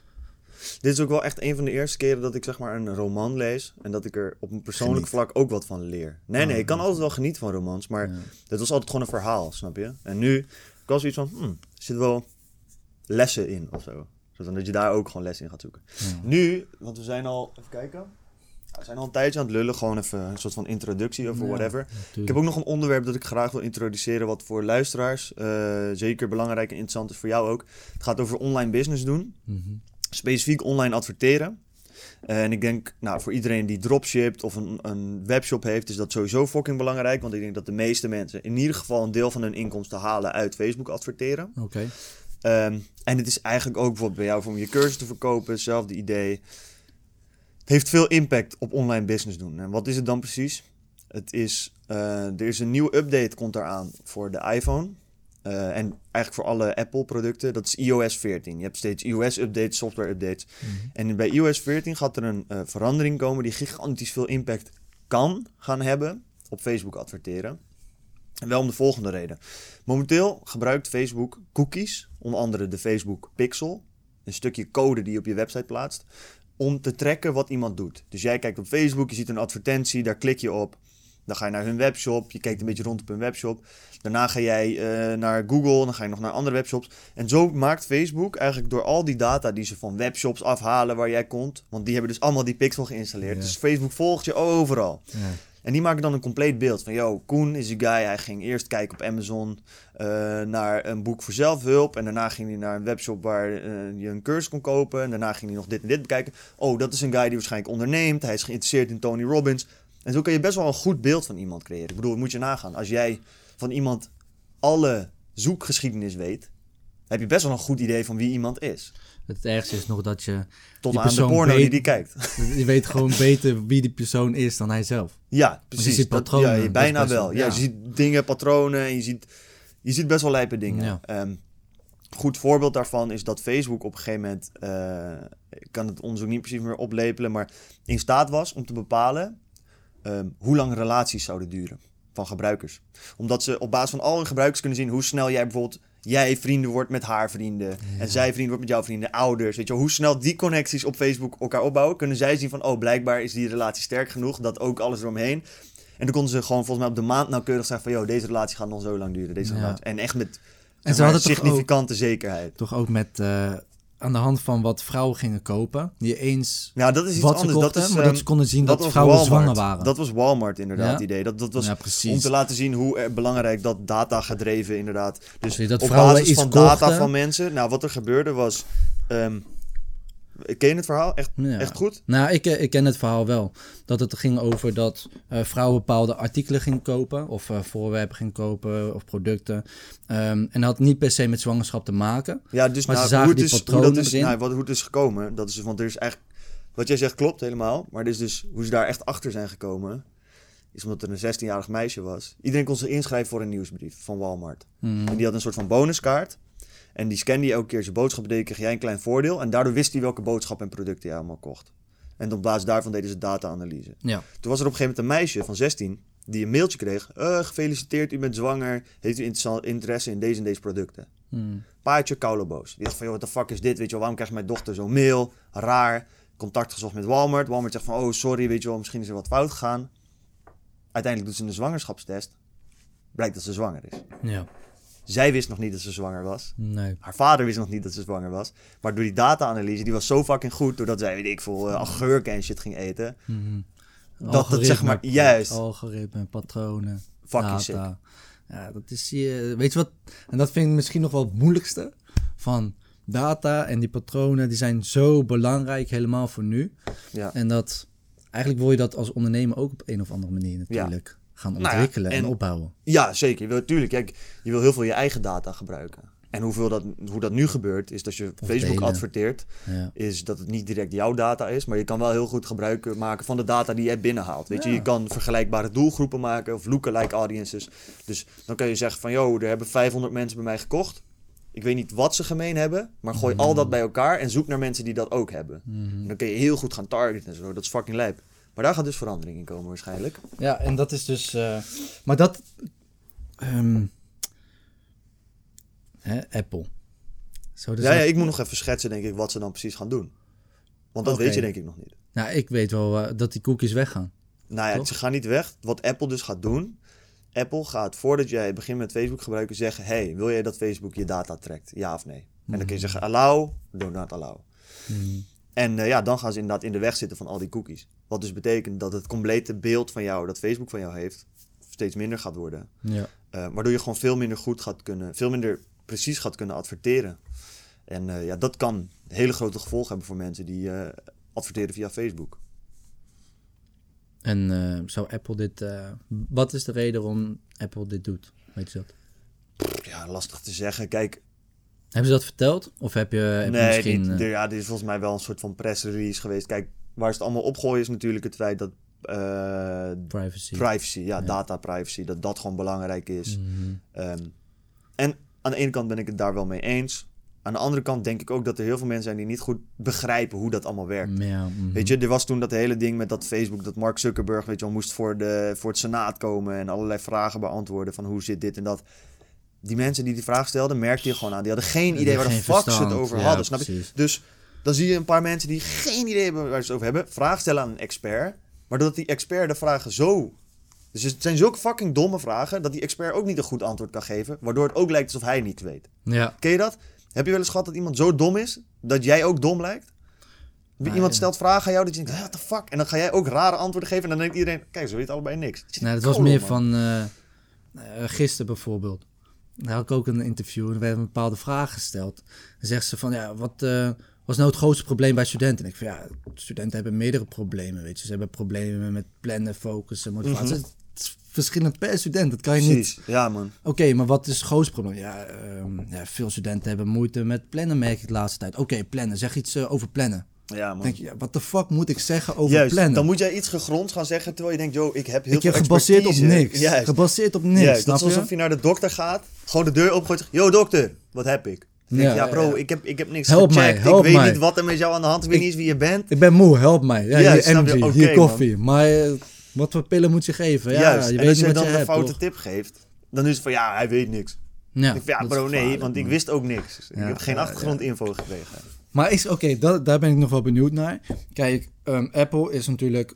Dit is ook wel echt een van de eerste keren dat ik zeg maar een roman lees. En dat ik er op een persoonlijk Geniet. vlak ook wat van leer. Nee, nee, ik kan altijd wel genieten van romans. Maar Ja. dit was altijd gewoon een verhaal, snap je? En nu, ik was zoiets van, hmm, er zitten wel lessen in of zo. Zodat dat je daar ook gewoon les in gaat zoeken. Ja. Nu, want we zijn al, even kijken. We zijn al een tijdje aan het lullen, gewoon even een soort van introductie of Ja, whatever. Ik heb ook nog een onderwerp dat ik graag wil introduceren, wat voor luisteraars eh, zeker belangrijk en interessant is voor jou ook. Het gaat over online business doen, Mhm. Specifiek online adverteren. En ik denk, nou, voor iedereen die dropshipt of een, een webshop heeft, is dat sowieso fucking belangrijk. Want ik denk dat de meeste mensen in ieder geval een deel van hun inkomsten halen uit Facebook adverteren. Oké. Ehm, en het is eigenlijk ook bijvoorbeeld bij jou voor om je cursus te verkopen, hetzelfde idee. Het heeft veel impact op online business doen. En wat is het dan precies? Het is, eh, er is een nieuwe update komt eraan voor de iPhone. Eh, en eigenlijk voor alle Apple producten. Dat is iOS 14. Je hebt steeds iOS updates, software updates. En bij iOS 14 gaat er een eh, verandering komen die gigantisch veel impact kan gaan hebben op Facebook adverteren. En wel om de volgende reden. Momenteel gebruikt Facebook cookies, onder andere de Facebook Pixel, een stukje code die je op je website plaatst, om te tracken wat iemand doet. Dus jij kijkt op Facebook, je ziet een advertentie, daar klik je op. Dan ga je naar hun webshop, je kijkt een beetje rond op hun webshop. Daarna ga jij eh, naar Google, dan ga je nog naar andere webshops. En zo maakt Facebook eigenlijk door al die data die ze van webshops afhalen waar jij komt, want die hebben dus allemaal die pixel geïnstalleerd. Ja. Dus Facebook volgt je overal. Ja. En die maken dan een compleet beeld van, yo, Koen is die guy. Hij ging eerst kijken op Amazon eh, naar een boek voor zelfhulp. En daarna ging hij naar een webshop waar eh, je een cursus kon kopen. En daarna ging hij nog dit en dit bekijken. Oh, dat is een guy die waarschijnlijk onderneemt. Hij is geïnteresseerd in Tony Robbins. En zo kun je best wel een goed beeld van iemand creëren. Ik bedoel, moet je nagaan. Als jij van iemand alle zoekgeschiedenis weet, heb je best wel een goed idee van wie iemand is. Het ergste is nog dat je... Tot Die aan de porno die weet- die kijkt. [LAUGHS] Je weet gewoon beter wie die persoon is dan hij zelf. Ja, precies. ziet Dat- patronen, ja, dat is bijna best wel-. Ja. ja. je ziet dingen, patronen en je ziet, je ziet best wel lijpe dingen. Ja. Ehm, goed voorbeeld daarvan is dat Facebook op een gegeven moment, eh, ik kan het onderzoek niet precies meer oplepelen, maar in staat was om te bepalen ehm, hoe lang relaties zouden duren van gebruikers. Omdat ze op basis van al hun gebruikers kunnen zien hoe snel jij bijvoorbeeld jij vrienden wordt met haar vrienden en zij vrienden wordt met jouw vrienden, ouders, weet je wel, hoe snel die connecties op Facebook elkaar opbouwen, kunnen zij zien van oh blijkbaar is die relatie sterk genoeg dat ook alles eromheen. En dan konden ze gewoon volgens mij op de maand nauwkeurig zeggen van... ...joh, deze relatie gaat nog zo lang duren, deze Ja. relatie. En echt met En ze maar, hadden toch significante zekerheid. Toch ook met... eh, aan de hand van wat vrouwen gingen kopen. Die eens Ja, dat is iets wat ze anders. kochten, dat is, maar ehm, dat ze konden zien dat, vrouwen Walmart. zwanger waren. Dat was Walmart inderdaad, Ja? het idee. Dat, dat was ja, om te laten zien hoe belangrijk dat data gedreven inderdaad. Dus dat op basis van data kochten. van mensen. Nou, wat er gebeurde was... ehm, Ken je het verhaal? Echt, Ja. echt goed? Nou, ik, eh, ik ken het verhaal wel. Dat het ging over dat eh, vrouwen bepaalde artikelen gingen kopen. Of eh, voorwerpen gingen kopen of producten. Ehm, en dat had niet per se met zwangerschap te maken. Ja, dus Maar ze nou, zagen hoe, het die is, hoe dat is, nou, wat, hoe het is gekomen, dat is, want er is eigenlijk, wat jij zegt klopt helemaal, maar dit is dus hoe ze daar echt achter zijn gekomen, is omdat er een 16-jarig meisje was. Iedereen kon zich inschrijven voor een nieuwsbrief van Walmart. Mhm. En die had een soort van bonuskaart. En die scande je elke keer zijn boodschappen deed, kreeg jij een klein voordeel. En daardoor wist hij welke boodschappen en producten hij allemaal kocht. En op basis daarvan deden ze data-analyse. Ja. Toen was er op een gegeven moment een meisje van 16 die een mailtje kreeg. Eh, gefeliciteerd, u bent zwanger. Heeft u interesse in deze en deze producten? Mhm. Paardje kouloboos. Die dacht van, joh, what the fuck is dit? Weet je wel, waarom krijgt mijn dochter zo'n mail? Raar. Contact gezocht met Walmart. Walmart zegt van, oh, sorry, weet je wel, misschien is er wat fout gegaan. Uiteindelijk doet ze een zwangerschapstest. Blijkt dat ze zwanger is. Ja. Zij wist nog niet dat ze zwanger was. Nee. Haar vader wist nog niet dat ze zwanger was. Maar door die data-analyse, die was zo fucking goed, doordat zij, weet ik veel, eh, agurken en shit ging eten. Mhm. Dat het zeg maar, juist. Algoritme, patronen. Fucking sick. data. Ja, dat is je. Weet je wat? En dat vind ik misschien nog wel het moeilijkste. Van data en die patronen, die zijn zo belangrijk, helemaal voor nu. Ja. En dat. Eigenlijk wil je dat als ondernemer ook op een of andere manier natuurlijk gaan Nou ja, ontwikkelen en, en- opbouwen. Ja, zeker. Je wil, tuurlijk, kijk, je wil heel veel je eigen data gebruiken. En hoeveel dat, hoe dat nu gebeurt, is dat je Facebook delen. adverteert, Ja. is dat het niet direct jouw data is, maar je kan wel heel goed gebruik maken van de data die je binnenhaalt. Weet je, Ja. je kan vergelijkbare doelgroepen maken of lookalike audiences. Dus dan kan je zeggen van, yo, er hebben 500 mensen bij mij gekocht. Ik weet niet wat ze gemeen hebben, maar gooi al dat bij elkaar en zoek naar mensen die dat ook hebben. En dan kun je heel goed gaan targeten en zo. Dat is fucking lijp. Maar daar gaat dus verandering in komen waarschijnlijk. Ja, en dat is dus. eh, maar dat. hè, Apple. Zo, dus ja, ja, ik moet nog even schetsen, denk ik, wat ze dan precies gaan doen. Want dat weet je denk ik nog niet. Nou, ik weet wel eh, dat die cookies weggaan. Nou ja, Toch? ze gaan niet weg. Wat Apple dus gaat doen. Apple gaat voordat jij begint met Facebook gebruiken zeggen: Hey, wil jij dat Facebook je data trekt? Ja of nee? En dan kun je zeggen: Allow, do not allow. En eh, ja, dan gaan ze inderdaad in de weg zitten van al die cookies. Wat dus betekent dat het complete beeld van jou, dat Facebook van jou heeft, steeds minder gaat worden. Ja. Eh, waardoor je gewoon veel minder goed gaat kunnen, veel minder precies gaat kunnen adverteren. En eh, ja, dat kan hele grote gevolgen hebben voor mensen die eh, adverteren via Facebook. En eh, zou Apple dit. eh, wat is de reden waarom Apple dit doet? Weet je dat? Ja, lastig te zeggen. Kijk, Hebben ze dat verteld? Of heb je, heb je nee, misschien. niet, eh, ja, dit is volgens mij wel een soort van pressrelease geweest. Kijk, waar ze het allemaal opgooien is natuurlijk het feit dat eh, privacy? privacy, ja, data privacy, dat dat gewoon belangrijk is. Mhm. Ehm, en aan de ene kant ben ik het daar wel mee eens. Aan de andere kant denk ik ook dat er heel veel mensen zijn die niet goed begrijpen hoe dat allemaal werkt. Ja, mhm. Weet je, er was toen dat hele ding met dat Facebook, dat Mark Zuckerberg, weet je wel, moest voor, de, voor het Senaat komen en allerlei vragen beantwoorden van hoe zit dit en dat. Die mensen die die vraag stelden, merkte je gewoon aan. Die hadden geen idee waar de fuck ze het over Ja, hadden, snap je? Dus dan zie je een paar mensen die geen idee hebben waar ze het over hebben, vragen stellen aan een expert, maar dat die expert de vragen zo... Dus het zijn zulke fucking domme vragen, dat die expert ook niet een goed antwoord kan geven, waardoor het ook lijkt alsof hij niet weet. Ja. Ken je dat? Heb je wel eens gehad dat iemand zo dom is, dat jij ook dom lijkt? Iemand ja. stelt vragen aan jou, dat je denkt, what the fuck? En dan ga jij ook rare antwoorden geven en dan denkt iedereen, kijk, ze weten allebei niks. Nou, het was meer man. van eh, eh, gisteren bijvoorbeeld. Daar had ik ook een interview en er werden een bepaalde vragen gesteld. Dan zegt ze van, ja, wat eh, was nou het grootste probleem bij studenten? En ik van, ja, studenten hebben meerdere problemen, weet je. Ze hebben problemen met plannen, focussen, motivatie. Mhm. Het is verschillend per student, dat kan je niet... Precies, ja man. Oké, maar wat is het grootste probleem? Ja, ehm, ja, veel studenten hebben moeite met plannen, merk ik de laatste tijd. Oké, plannen, zeg iets eh, over plannen. Ja man. Denk je, ja, wat de fuck moet ik zeggen over Juist, plannen? dan moet jij iets gegronds gaan zeggen, terwijl je denkt, yo, ik heb heel ik veel heb gebaseerd op niks. Juist. Gebaseerd op niks, Juist, dat is je? alsof je naar de dokter gaat, gewoon de deur opgooit en zegt, yo dokter, wat heb ik? Je, Ja, ja bro. Ik, heb, ik heb niks Help mij, gecheckt, help ik weet mij. niet wat er met jou aan de hand is, ik weet niet eens wie je bent. Ik ben moe, help mij. Ja, je? Oké, hier man. koffie. Maar eh, wat voor pillen moet je geven? Ja, Juist, je en weet als je dan je een hebt. foute toch? tip geeft, dan is het van, ja, hij weet niks. Ja, ik ja bro, nee, want ik wist ook niks. ik heb geen achtergrondinfo gekregen. Maar is oké, da- daar ben ik nog wel benieuwd naar. Kijk, ehm, Apple is natuurlijk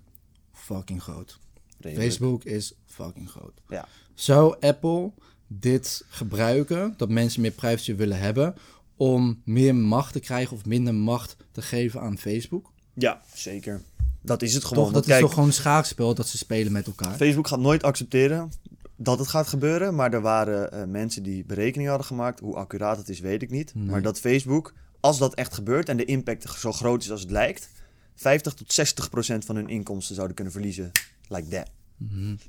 fucking groot. Redelijk. Facebook is fucking groot. Ja. Zou Apple dit gebruiken, dat mensen meer privacy willen hebben, om meer macht te krijgen of minder macht te geven aan Facebook? ja, zeker. Dat is het gewoon. toch, want dat is kijk, toch gewoon een schaakspel dat ze spelen met elkaar? Facebook gaat nooit accepteren dat het gaat gebeuren. Maar er waren eh, mensen die berekeningen hadden gemaakt. Hoe accuraat het is, weet ik niet. Nee. Maar dat Facebook als dat echt gebeurt en de impact zo groot is als het lijkt, 50 tot 60 procent van hun inkomsten zouden kunnen verliezen. Like that.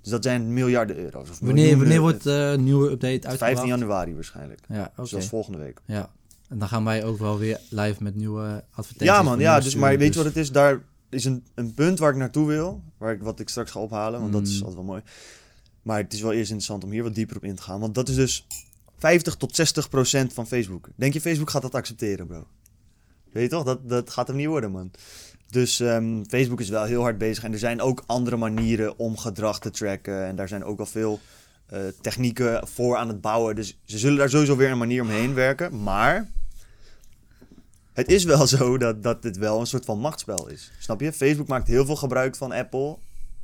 Dus dat zijn miljarden euro's. Of Mhm. Wanneer, wanneer wordt de nieuwe update uitgebracht? 15 januari waarschijnlijk. Ja, oké. Dus dat is volgende week. Ja. En dan gaan wij ook wel weer live met nieuwe advertenties. Ja man, ja. Dus, maar weet je sturen, wat het is? Daar is een, een punt waar ik naartoe wil. Waar ik, wat ik straks ga ophalen. Want dat is Mm. altijd wel mooi. Maar het is wel eerst interessant om hier wat dieper op in te gaan. Want dat is dus 50 tot 60 procent van Facebook. Denk je Facebook gaat dat accepteren bro? Weet je toch? Dat, dat gaat hem niet worden man. Dus ehm, Facebook is wel heel hard bezig. En er zijn ook andere manieren om gedrag te tracken. En daar zijn ook al veel eh, technieken voor aan het bouwen. Dus ze zullen daar sowieso weer een manier omheen werken. Maar het is wel [LAUGHS] zo dat, dat dit wel een soort van machtsspel is. Snap je? Facebook maakt heel veel gebruik van Apple.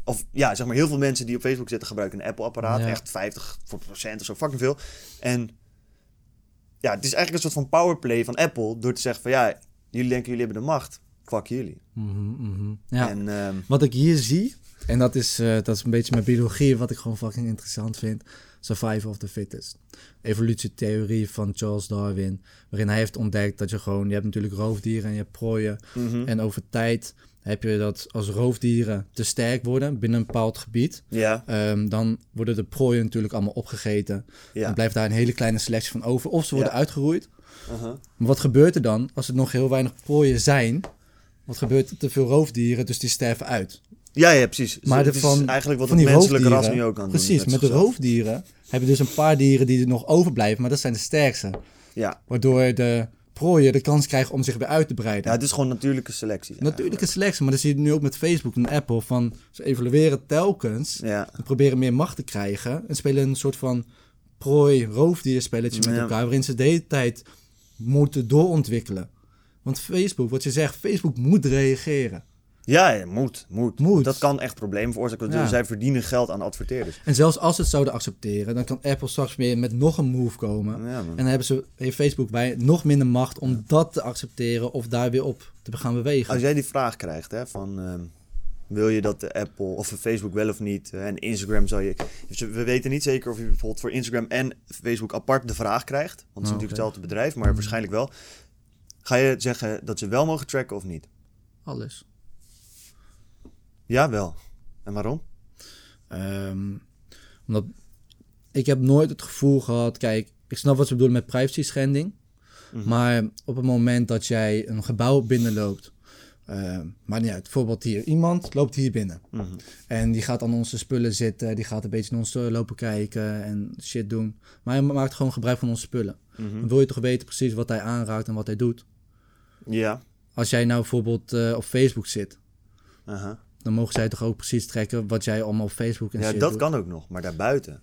Of ja, zeg maar heel veel mensen die op Facebook zitten gebruiken een Apple-apparaat. Ja. Echt 50 procent of zo, fucking veel. En ja, het is eigenlijk een soort van powerplay van Apple. Door te zeggen van ja, jullie denken jullie hebben de macht. Kwak jullie. Mhm, mhm. Ja. En ehm, Wat ik hier zie, en dat is, eh, dat is een beetje mijn biologie, wat ik gewoon fucking interessant vind. Survival of the fittest. Evolutietheorie van Charles Darwin. Waarin hij heeft ontdekt dat je gewoon, je hebt natuurlijk roofdieren en je hebt prooien. mhm. En over tijd heb je dat als roofdieren te sterk worden binnen een bepaald gebied. ja, ehm, dan worden de prooien natuurlijk allemaal opgegeten. ja. Dan blijft daar een hele kleine selectie van over. Of ze worden Ja. uitgeroeid. uh-huh. Maar wat gebeurt er dan als er nog heel weinig prooien zijn? Wat gebeurt er? Te veel roofdieren, dus die sterven uit. Ja, ja, precies. Maar is eigenlijk wat het menselijke ras nu ook aan het doen. Precies, met de roofdieren heb je dus een paar dieren die er nog overblijven, maar dat zijn de sterkste. Ja. Waardoor de prooien de kans krijgen om zich weer uit te breiden. ja, het is gewoon natuurlijke selectie. Natuurlijke selectie, maar dat zie je nu ook met Facebook en Apple. Van, ze evalueren telkens Ja, en proberen meer macht te krijgen. En spelen een soort van prooi-roofdierspelletje met Ja. elkaar, waarin ze de hele tijd moeten doorontwikkelen. Want Facebook, wat je zegt, Facebook moet reageren. Ja, ja moet, moet, Moet. Dat kan echt problemen veroorzaken. want Ja. Zij verdienen geld aan adverteerders. En zelfs als ze het zouden accepteren, dan kan Apple straks weer met nog een move komen. Ja. En dan hebben ze, heeft Facebook bij nog minder macht om dat te accepteren of daar weer op te gaan bewegen. Als jij die vraag krijgt, hè, van ehm, wil je dat de Apple of Facebook wel of niet, eh, en Instagram zou je... dus we weten niet zeker of je bijvoorbeeld voor Instagram en Facebook apart de vraag krijgt. Want het is Oh, natuurlijk hetzelfde bedrijf, maar waarschijnlijk wel. Ga je zeggen dat ze wel mogen tracken of niet? Alles. Ja, wel. En waarom? Ehm, omdat ik heb nooit het gevoel gehad, kijk, ik snap wat ze bedoelen met privacy schending. Mhm. Maar op het moment dat jij een gebouw binnenloopt, ehm maar niet uit, bijvoorbeeld hier, iemand loopt hier binnen. Mhm. En die gaat aan onze spullen zitten, die gaat een beetje naar ons lopen kijken en shit doen. Maar hij maakt gewoon gebruik van onze spullen. Mhm. Dan wil je toch weten precies wat hij aanraakt en wat hij doet. Ja. Als jij nou bijvoorbeeld eh, op Facebook zit, aha. Dan mogen zij toch ook precies trekken wat jij allemaal op Facebook en Ja, shit dat doet. kan ook nog, maar daarbuiten.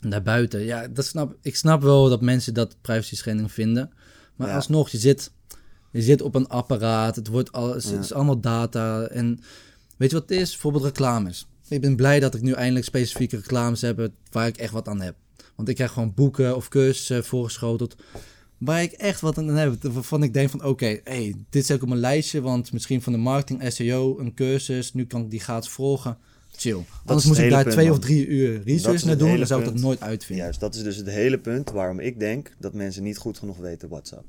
En daarbuiten, ja, dat snap, ik snap wel dat mensen dat privacy schending vinden. Maar Ja. alsnog, je zit, je zit op een apparaat, het, wordt al, het is- Ja. het is allemaal data. En weet je wat het is? Bijvoorbeeld reclames. Ik ben blij dat ik nu eindelijk specifieke reclames heb waar ik echt wat aan heb. Want ik krijg gewoon boeken of cursussen voorgeschoteld waar ik echt wat aan heb. Waarvan ik denk van oké, hey, dit zet ik op mijn lijstje, want misschien van de marketing, SEO, een cursus, nu kan ik die gratis volgen. Chill. is Anders het moest ik daar punt, twee man. of drie uur Dat research naar doen, dan zou ik dat nooit uitvinden. Juist, dat is dus het hele punt waarom ik denk dat mensen niet goed genoeg weten WhatsApp.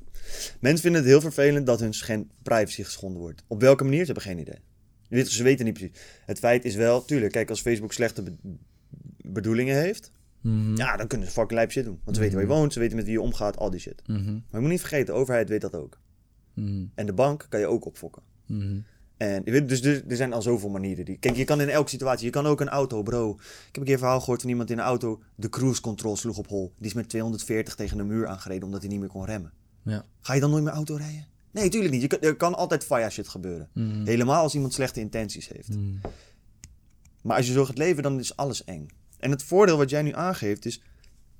Mensen vinden het heel vervelend dat hun privacy geschonden wordt. Op welke manier? Ze hebben geen idee. Ze weten niet precies. Het feit is wel, tuurlijk, kijk, als Facebook slechte be- bedoelingen heeft, Mhm. ja, dan kunnen ze fucking lijp shit doen. Want ze weten waar je woont, ze weten met wie je omgaat, al die shit. Mhm. Maar je moet niet vergeten, de overheid weet dat ook. Mhm. En de bank kan je ook opfokken. Mhm. En je weet, dus er, er zijn al zoveel manieren. Die, kijk, je kan in elke situatie, je kan ook een auto, bro. Ik heb een keer een verhaal gehoord van iemand in een auto, de cruise control sloeg op hol. Die is met 240 tegen een muur aangereden omdat hij niet meer kon remmen. Ja. Ga je dan nooit meer auto rijden? Nee, tuurlijk niet. Je kan, er kan altijd fire shit gebeuren. Mhm. Helemaal als iemand slechte intenties heeft. Mhm. Maar als je zo gaat leven, dan is alles eng. En het voordeel wat jij nu aangeeft is...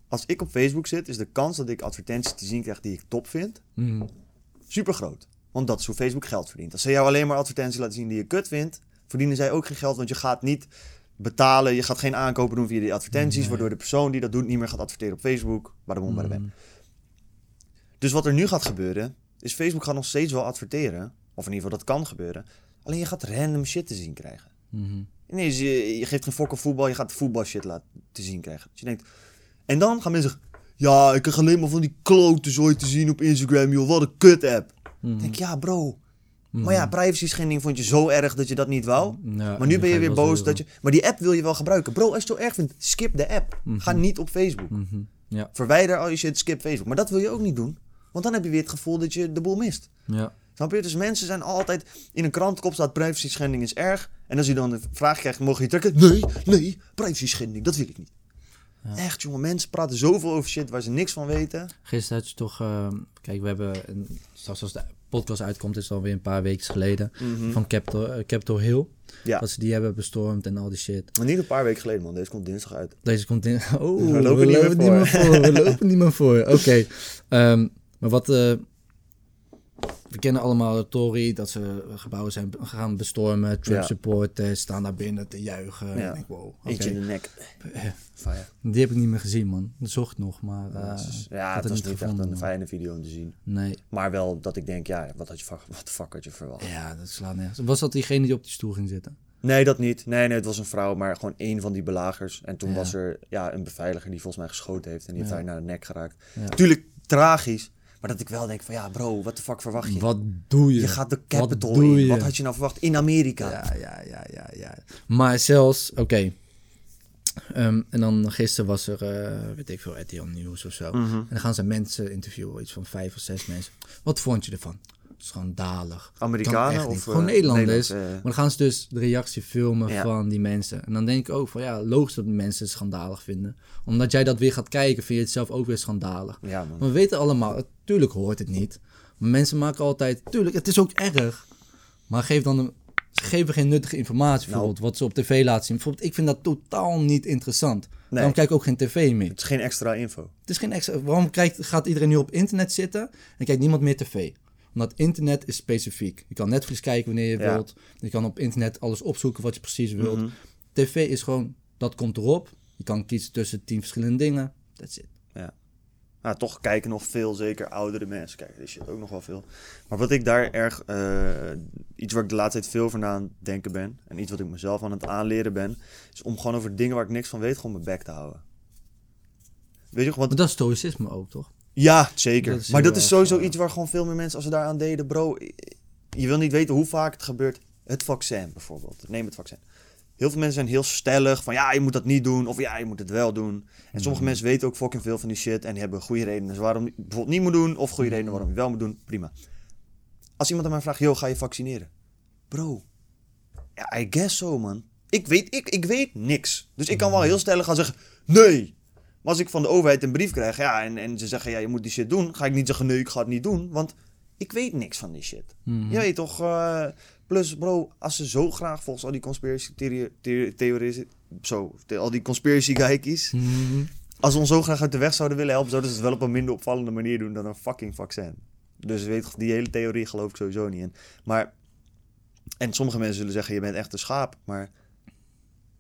Als ik op Facebook zit, is de kans dat ik advertenties te zien krijg die ik top vind... Mhm. super groot. Want dat is hoe Facebook geld verdient. Als ze jou alleen maar advertenties laten zien die je kut vindt... verdienen zij ook geen geld, want je gaat niet betalen... je gaat geen aankopen doen via die advertenties... Nee. waardoor de persoon die dat doet niet meer gaat adverteren op Facebook. Badaboom, badabam. Mhm. Dus wat er nu gaat gebeuren, is Facebook gaat nog steeds wel adverteren. Of in ieder geval, dat kan gebeuren. Alleen je gaat random shit te zien krijgen. Mhm. Ineens, je, je geeft geen fok op voetbal, je gaat voetbal shit laten te zien krijgen. Dus je denkt... En dan gaan mensen zeggen... Ja, ik krijg alleen maar van die klote zooi te zien op Instagram, joh. Wat een kut app. Ik denk, ja bro. Maar ja, privacy schending vond je zo erg dat je dat niet wou. Ja, Maar nu ben je weer boos dat je... Maar die app wil je wel gebruiken. Bro, als je het zo erg vindt, skip de app. Ga niet op Facebook. Mhm. Ja, Verwijder al je shit, skip Facebook. Maar dat wil je ook niet doen. Want dan heb je weer het gevoel dat je de boel mist. ja. Snap je? Dus mensen zijn altijd... In een krantenkop staat privacy schending is erg. En als je dan de vraag krijgt, mogen je trekken? Nee, nee, privacy schending, dat wil ik niet. Echt jongen, mensen praten zoveel over shit waar ze niks van weten. Gisteren had je toch... ehm, kijk, we hebben... Een, straks als de podcast uitkomt, is het alweer een paar weken geleden. Van Capitol, eh, Capitol Hill. Ja. Dat ze die hebben bestormd en al die shit. Maar niet een paar weken geleden man, deze komt dinsdag uit. Deze komt in... [LAUGHS] Oh, We lopen niet meer niet meer voor. We lopen niet meer voor. [LAUGHS] Oké. Ehm, maar wat... eh, we kennen allemaal de Tory, dat ze gebouwen zijn gaan bestormen. Trump Ja. supporters staan daar binnen te juichen. Ja. Ik wow. Eentje in de nek. [LAUGHS] Fire. Die heb ik niet meer gezien, man. Dat zocht nog, maar... Ja, eh, het is- ik ja, had het was niet echt gevonden, een fijne video om te zien. Nee. Maar wel dat ik denk, ja, wat had je wat de fuck had je verwacht? Ja, dat slaat nergens. Was dat diegene die op die stoel ging zitten? Nee, dat niet. Nee, nee, het was een vrouw, maar gewoon één van die belagers. En toen Ja. was er ja, een beveiliger die volgens mij geschoten heeft en die heeft haar naar de nek geraakt. Ja. Tuurlijk tragisch, maar dat ik wel denk van ja, bro, wat de fuck verwacht je? Wat doe je? Je gaat de Wat Capitol doe in. Wat had je nou verwacht in Amerika? Ja, ja, ja, ja, ja. Maar zelfs, oké. Ehm, en dan gisteren was er, eh, weet ik veel, RTL Nieuws of zo. Mhm. En dan gaan ze mensen interviewen, iets van vijf of zes mensen. Wat vond je ervan? Schandalig. Kan Amerikanen of Gewoon eh, Nederlanders. Nederlands, eh, Maar dan gaan ze dus de reactie filmen Ja. van die mensen. En dan denk ik ook van ja, logisch dat mensen het schandalig vinden. Omdat jij dat weer gaat kijken, vind je het zelf ook weer schandalig. ja, man. Maar we weten allemaal, natuurlijk hoort het niet. Maar mensen maken altijd, tuurlijk, het is ook erg. Maar geef dan een, ze geven geen nuttige informatie, Nou. bijvoorbeeld wat ze op tv laten zien. Bijvoorbeeld, ik vind dat totaal niet interessant. Daarom kijk ik ook geen tv meer. Het is geen extra info. Het is geen extra. Waarom kijkt, gaat iedereen nu op internet zitten en kijkt niemand meer tv? Omdat internet is specifiek. Je kan Netflix kijken wanneer je Ja. wilt. Je kan op internet alles opzoeken wat je precies wilt. Mhm. TV is gewoon, dat komt erop. Je kan kiezen tussen tien verschillende dingen. That's it. Nou, toch kijken nog veel, zeker oudere mensen. Kijken dit shit ook nog wel veel. Maar wat ik daar erg, eh, iets waar ik de laatste tijd veel van aan het denken ben, en iets wat ik mezelf aan het aanleren ben, is om gewoon over dingen waar ik niks van weet, gewoon mijn bek te houden. Weet je, want Maar dat is stoïcisme ook, toch? Ja, zeker. Dat maar dat is sowieso eh, iets waar gewoon veel meer mensen, als ze daaraan deden, bro. Je wil niet weten hoe vaak het gebeurt. Het vaccin bijvoorbeeld. Neem het vaccin. Heel veel mensen zijn heel stellig van ja, je moet dat niet doen. Of ja, je moet het wel doen. En sommige mensen weten ook fucking veel van die shit. En die hebben goede redenen dus waarom je het bijvoorbeeld niet moet doen. Of goede redenen waarom je wel moet doen. Prima. Als iemand aan mij vraagt, yo, ga je vaccineren? Bro, ja, I guess so, man. Ik weet, ik, ik weet niks. Dus ik kan wel heel stellig gaan zeggen, nee. Maar als ik van de overheid een brief krijg, ja, en, en ze zeggen, ja, je moet die shit doen, ga ik niet zeggen, nee, ik ga het niet doen, want ik weet niks van die shit. Mhm. Je weet toch, eh, plus bro, als ze zo graag volgens al die conspiracy zo, al die conspiracy geikies, Mhm. als ze ons zo graag uit de weg zouden willen helpen, zouden ze het wel op een minder opvallende manier doen dan een fucking vaccin. Dus weet die hele theorie geloof ik sowieso niet in. Maar, en sommige mensen zullen zeggen, je bent echt een schaap, maar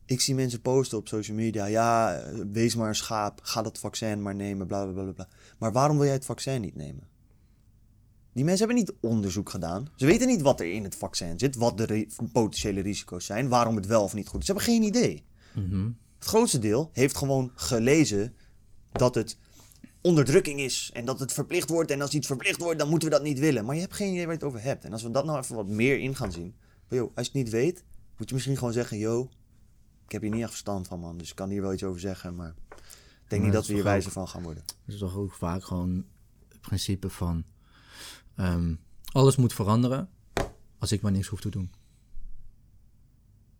ik zie mensen posten op social media, ja, wees maar een schaap, ga dat vaccin maar nemen, bla bla bla, bla. Maar waarom wil jij het vaccin niet nemen? Die mensen hebben niet onderzoek gedaan. Ze weten niet wat er in het vaccin zit, wat de potentiële risico's zijn, waarom het wel of niet goed is. Ze hebben geen idee. Mhm. Het grootste deel heeft gewoon gelezen dat het onderdrukking is en dat het verplicht wordt. En als iets verplicht wordt, dan moeten we dat niet willen. Maar je hebt geen idee waar je het over hebt. En als we dat nou even wat meer in gaan zien. Yo, als je het niet weet, moet je misschien gewoon zeggen: Yo, ik heb hier niet echt verstand van, man. Dus ik kan hier wel iets over zeggen. Maar ik denk Maar niet dat we hier wijzer van gaan worden. Dat is toch ook vaak gewoon het principe van... ehm, alles moet veranderen als ik maar niks hoef te doen.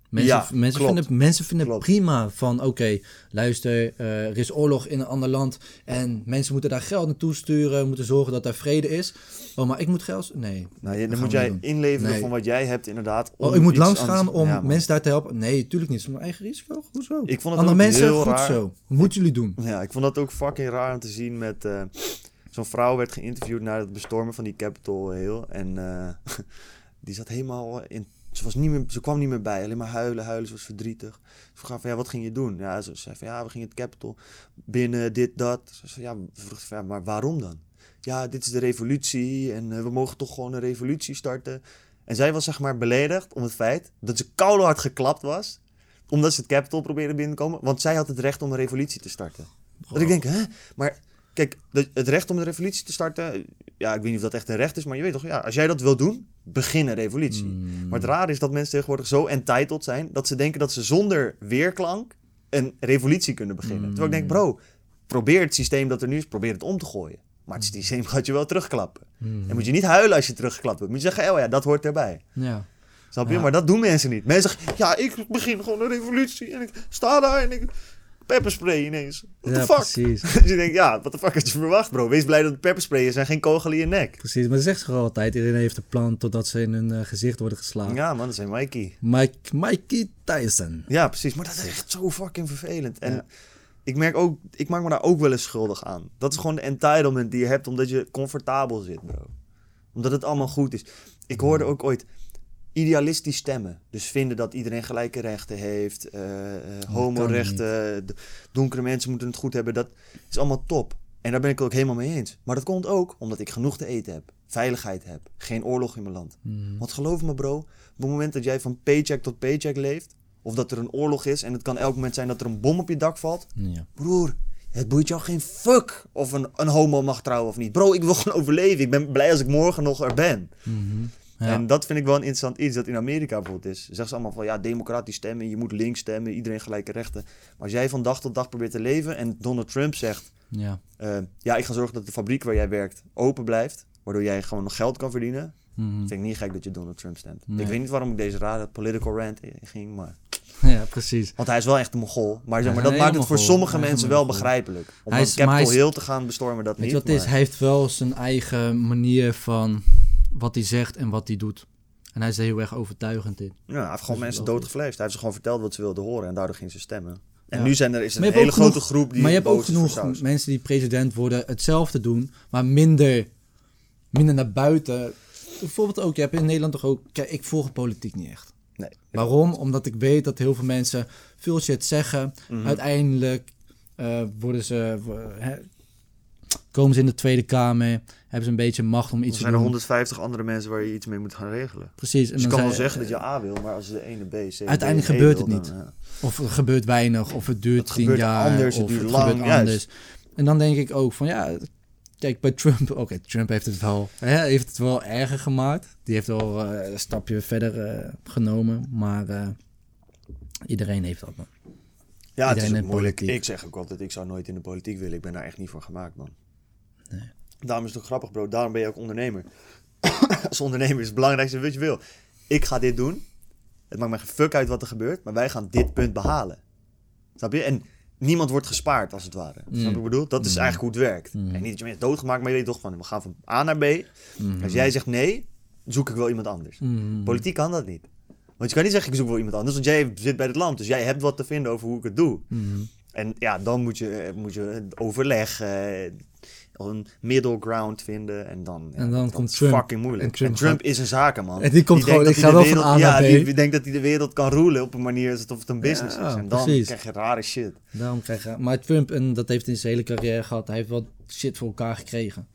Mensen, Ja, mensen klopt. vinden, mensen vinden Klopt. prima van, oké, luister, eh, er is oorlog in een ander land en mensen moeten daar geld naartoe sturen, moeten zorgen dat daar vrede is. Oh, maar ik moet geld... Nee. Nou, je, dan moet jij inleveren Nee. van wat jij hebt, inderdaad. Oh, ik moet iets langs anders- gaan om Ja, mensen daar te helpen? Nee, tuurlijk niet. Het is mijn eigen risico. Hoezo? Ik vond het Andere mensen heel goed raar. zo. Moeten jullie doen? Ja, ik vond dat ook fucking raar om te zien met... eh, Zo'n vrouw werd geïnterviewd na het bestormen van die Capitol Hill. En eh, [LAUGHS] die zat helemaal in... Ze, was niet meer, ze kwam niet meer bij. Alleen maar huilen, huilen. Ze was verdrietig. Ze vroeg van, ja, wat ging je doen? Ja, ze zei van, ja, we gingen het Capitol binnen, dit, dat. Ze zei, ja, vroeg van, ja, maar waarom dan? Ja, dit is de revolutie en eh, we mogen toch gewoon een revolutie starten. En zij was zeg maar beledigd om het feit dat ze koude hard geklapt was. Omdat ze het Capitol probeerde binnen te komen. Want zij had het recht om een revolutie te starten. Dat ik denk, hè? Maar Kijk, het recht om een revolutie te starten... Ja, ik weet niet of dat echt een recht is, maar je weet toch... Ja, als jij dat wil doen, begin een revolutie. Mm. Maar het rare is dat mensen tegenwoordig zo entitled zijn... dat ze denken dat ze zonder weerklank een revolutie kunnen beginnen. Mm. Terwijl ik denk, bro, probeer het systeem dat er nu is... probeer het om te gooien. Maar het systeem gaat je wel terugklappen. Mm. En moet je niet huilen als je teruggeklapt wordt. Moet je zeggen, oh ja, dat hoort erbij. Ja. Snap je? Ja. Maar dat doen mensen niet. Mensen zeggen, ja, ik begin gewoon een revolutie. En ik sta daar en ik... Pepperspray ineens. What ja, the fuck? precies. [LAUGHS] Dus je denkt, ja, wat de fuck had je verwacht, bro? Wees blij dat het pepperspray is en geen kogel in je nek. Precies, maar dat zegt ze altijd. Iedereen heeft een plan totdat ze in hun eh, gezicht worden geslagen. Ja, man, dat zijn Mikey. Mike, Mikey Tyson. Ja, precies. Maar dat is echt zo fucking vervelend. En Ja. ik merk ook, ik maak me daar ook wel eens schuldig aan. Dat is gewoon de entitlement die je hebt omdat je comfortabel zit, bro. Omdat het allemaal goed is. Ik hoorde ook ooit idealistisch stemmen. Dus vinden dat iedereen gelijke rechten heeft. eh eh, homorechten. Donkere mensen moeten het goed hebben. Dat is allemaal top. En daar ben ik het ook helemaal mee eens. Maar dat komt ook omdat ik genoeg te eten heb. Veiligheid heb. Geen oorlog in mijn land. Mm. Want geloof me bro, op het moment dat jij van paycheck tot paycheck leeft, of dat er een oorlog is en het kan elk moment zijn dat er een bom op je dak valt, Ja. broer, het boeit jou geen fuck of een, een homo mag trouwen of niet. Bro, ik wil gewoon [LAUGHS] overleven. Ik ben blij als ik morgen nog er ben. Mhm. Ja. En dat vind ik wel een interessant iets dat in Amerika bijvoorbeeld is. Zeggen ze allemaal van ja, democratisch stemmen, je moet links stemmen, iedereen gelijke rechten. Maar als jij van dag tot dag probeert te leven en Donald Trump zegt, ja. eh, ja, ik ga zorgen dat de fabriek waar jij werkt open blijft, waardoor jij gewoon nog geld kan verdienen. Mhm. Vind ik niet gek dat je Donald Trump stemt. Nee. Ik weet niet waarom ik deze rare political rant in ging, maar... [LAUGHS] ja, precies. Want hij is wel echt een mogol. Maar, zeg maar dat maakt het voor sommige mensen wel begrijpelijk. Om Hij is- Capitol hij is- Hill te gaan bestormen, dat Weet niet. je wat is? Hij heeft wel zijn eigen manier van wat hij zegt en wat hij doet. En hij is er heel erg overtuigend in. Ja, hij heeft gewoon Dus mensen doodgevleesd. Hij heeft ze gewoon verteld wat ze wilden horen en daardoor gingen ze stemmen. En Ja. nu zijn er, is er een hele grote genoeg- groep die maar je hebt ook genoeg mensen die president worden hetzelfde doen, maar minder, minder naar buiten. Bijvoorbeeld ook, je hebt in Nederland toch ook... Kijk, ik volg politiek niet echt. Nee. Waarom? Omdat ik weet dat heel veel mensen veel shit zeggen. Mhm. Uiteindelijk eh, worden ze, komen ze in de Tweede Kamer, hebben ze een beetje macht om iets te zijn er doen. 150 andere mensen waar je iets mee moet gaan regelen. Precies. En Dus je kan wel zeggen dat je A wil, maar als de ene B, C, D, Uiteindelijk E gebeurt het niet. ja. Of er gebeurt weinig, of het duurt tien jaar, anders, het of duurt het lang, anders. En dan denk ik ook van ja, kijk bij Trump, oké, Trump heeft het wel, hè, heeft het wel erger gemaakt. Die heeft wel eh, een stapje verder eh, genomen, maar eh, iedereen heeft dat. Man. Ja, het is moeilijk. politiek. Ik zeg ook altijd, ik zou nooit in de politiek willen. Ik ben daar echt niet voor gemaakt, man. Nee. Daarom is het ook grappig, bro. Daarom ben je ook ondernemer. [COUGHS] Als ondernemer is het belangrijkste wat je wil. Ik ga dit doen. Het maakt me geen fuck uit wat er gebeurt. Maar wij gaan dit punt behalen. Snap je? En niemand wordt gespaard, als het ware. Snap je wat ik bedoel? Dat is Mm. eigenlijk hoe het werkt. Mm. En niet dat je mensen doodgemaakt, maar je weet toch van... We gaan van A naar B. Als jij zegt nee, zoek ik wel iemand anders. Politiek kan dat niet. Want je kan niet zeggen, ik zoek wel iemand anders. Want jij zit bij het land. Dus jij hebt wat te vinden over hoe ik het doe. Mhm. En ja, dan moet je, eh, moet je overleg, eh, een middle ground vinden. En dan, ja, En dan komt Trump. fucking moeilijk. En En Trump gaat- is een zakenman. En die komt gewoon, ik ga wel van wereld- A naar Ja, B. die denkt dat hij de wereld kan roelen op een manier alsof het een business Ja, is. En dan precies. krijg je rare shit. Daarom krijg je, maar Trump, en dat heeft hij in zijn hele carrière gehad, hij heeft wel shit voor elkaar gekregen.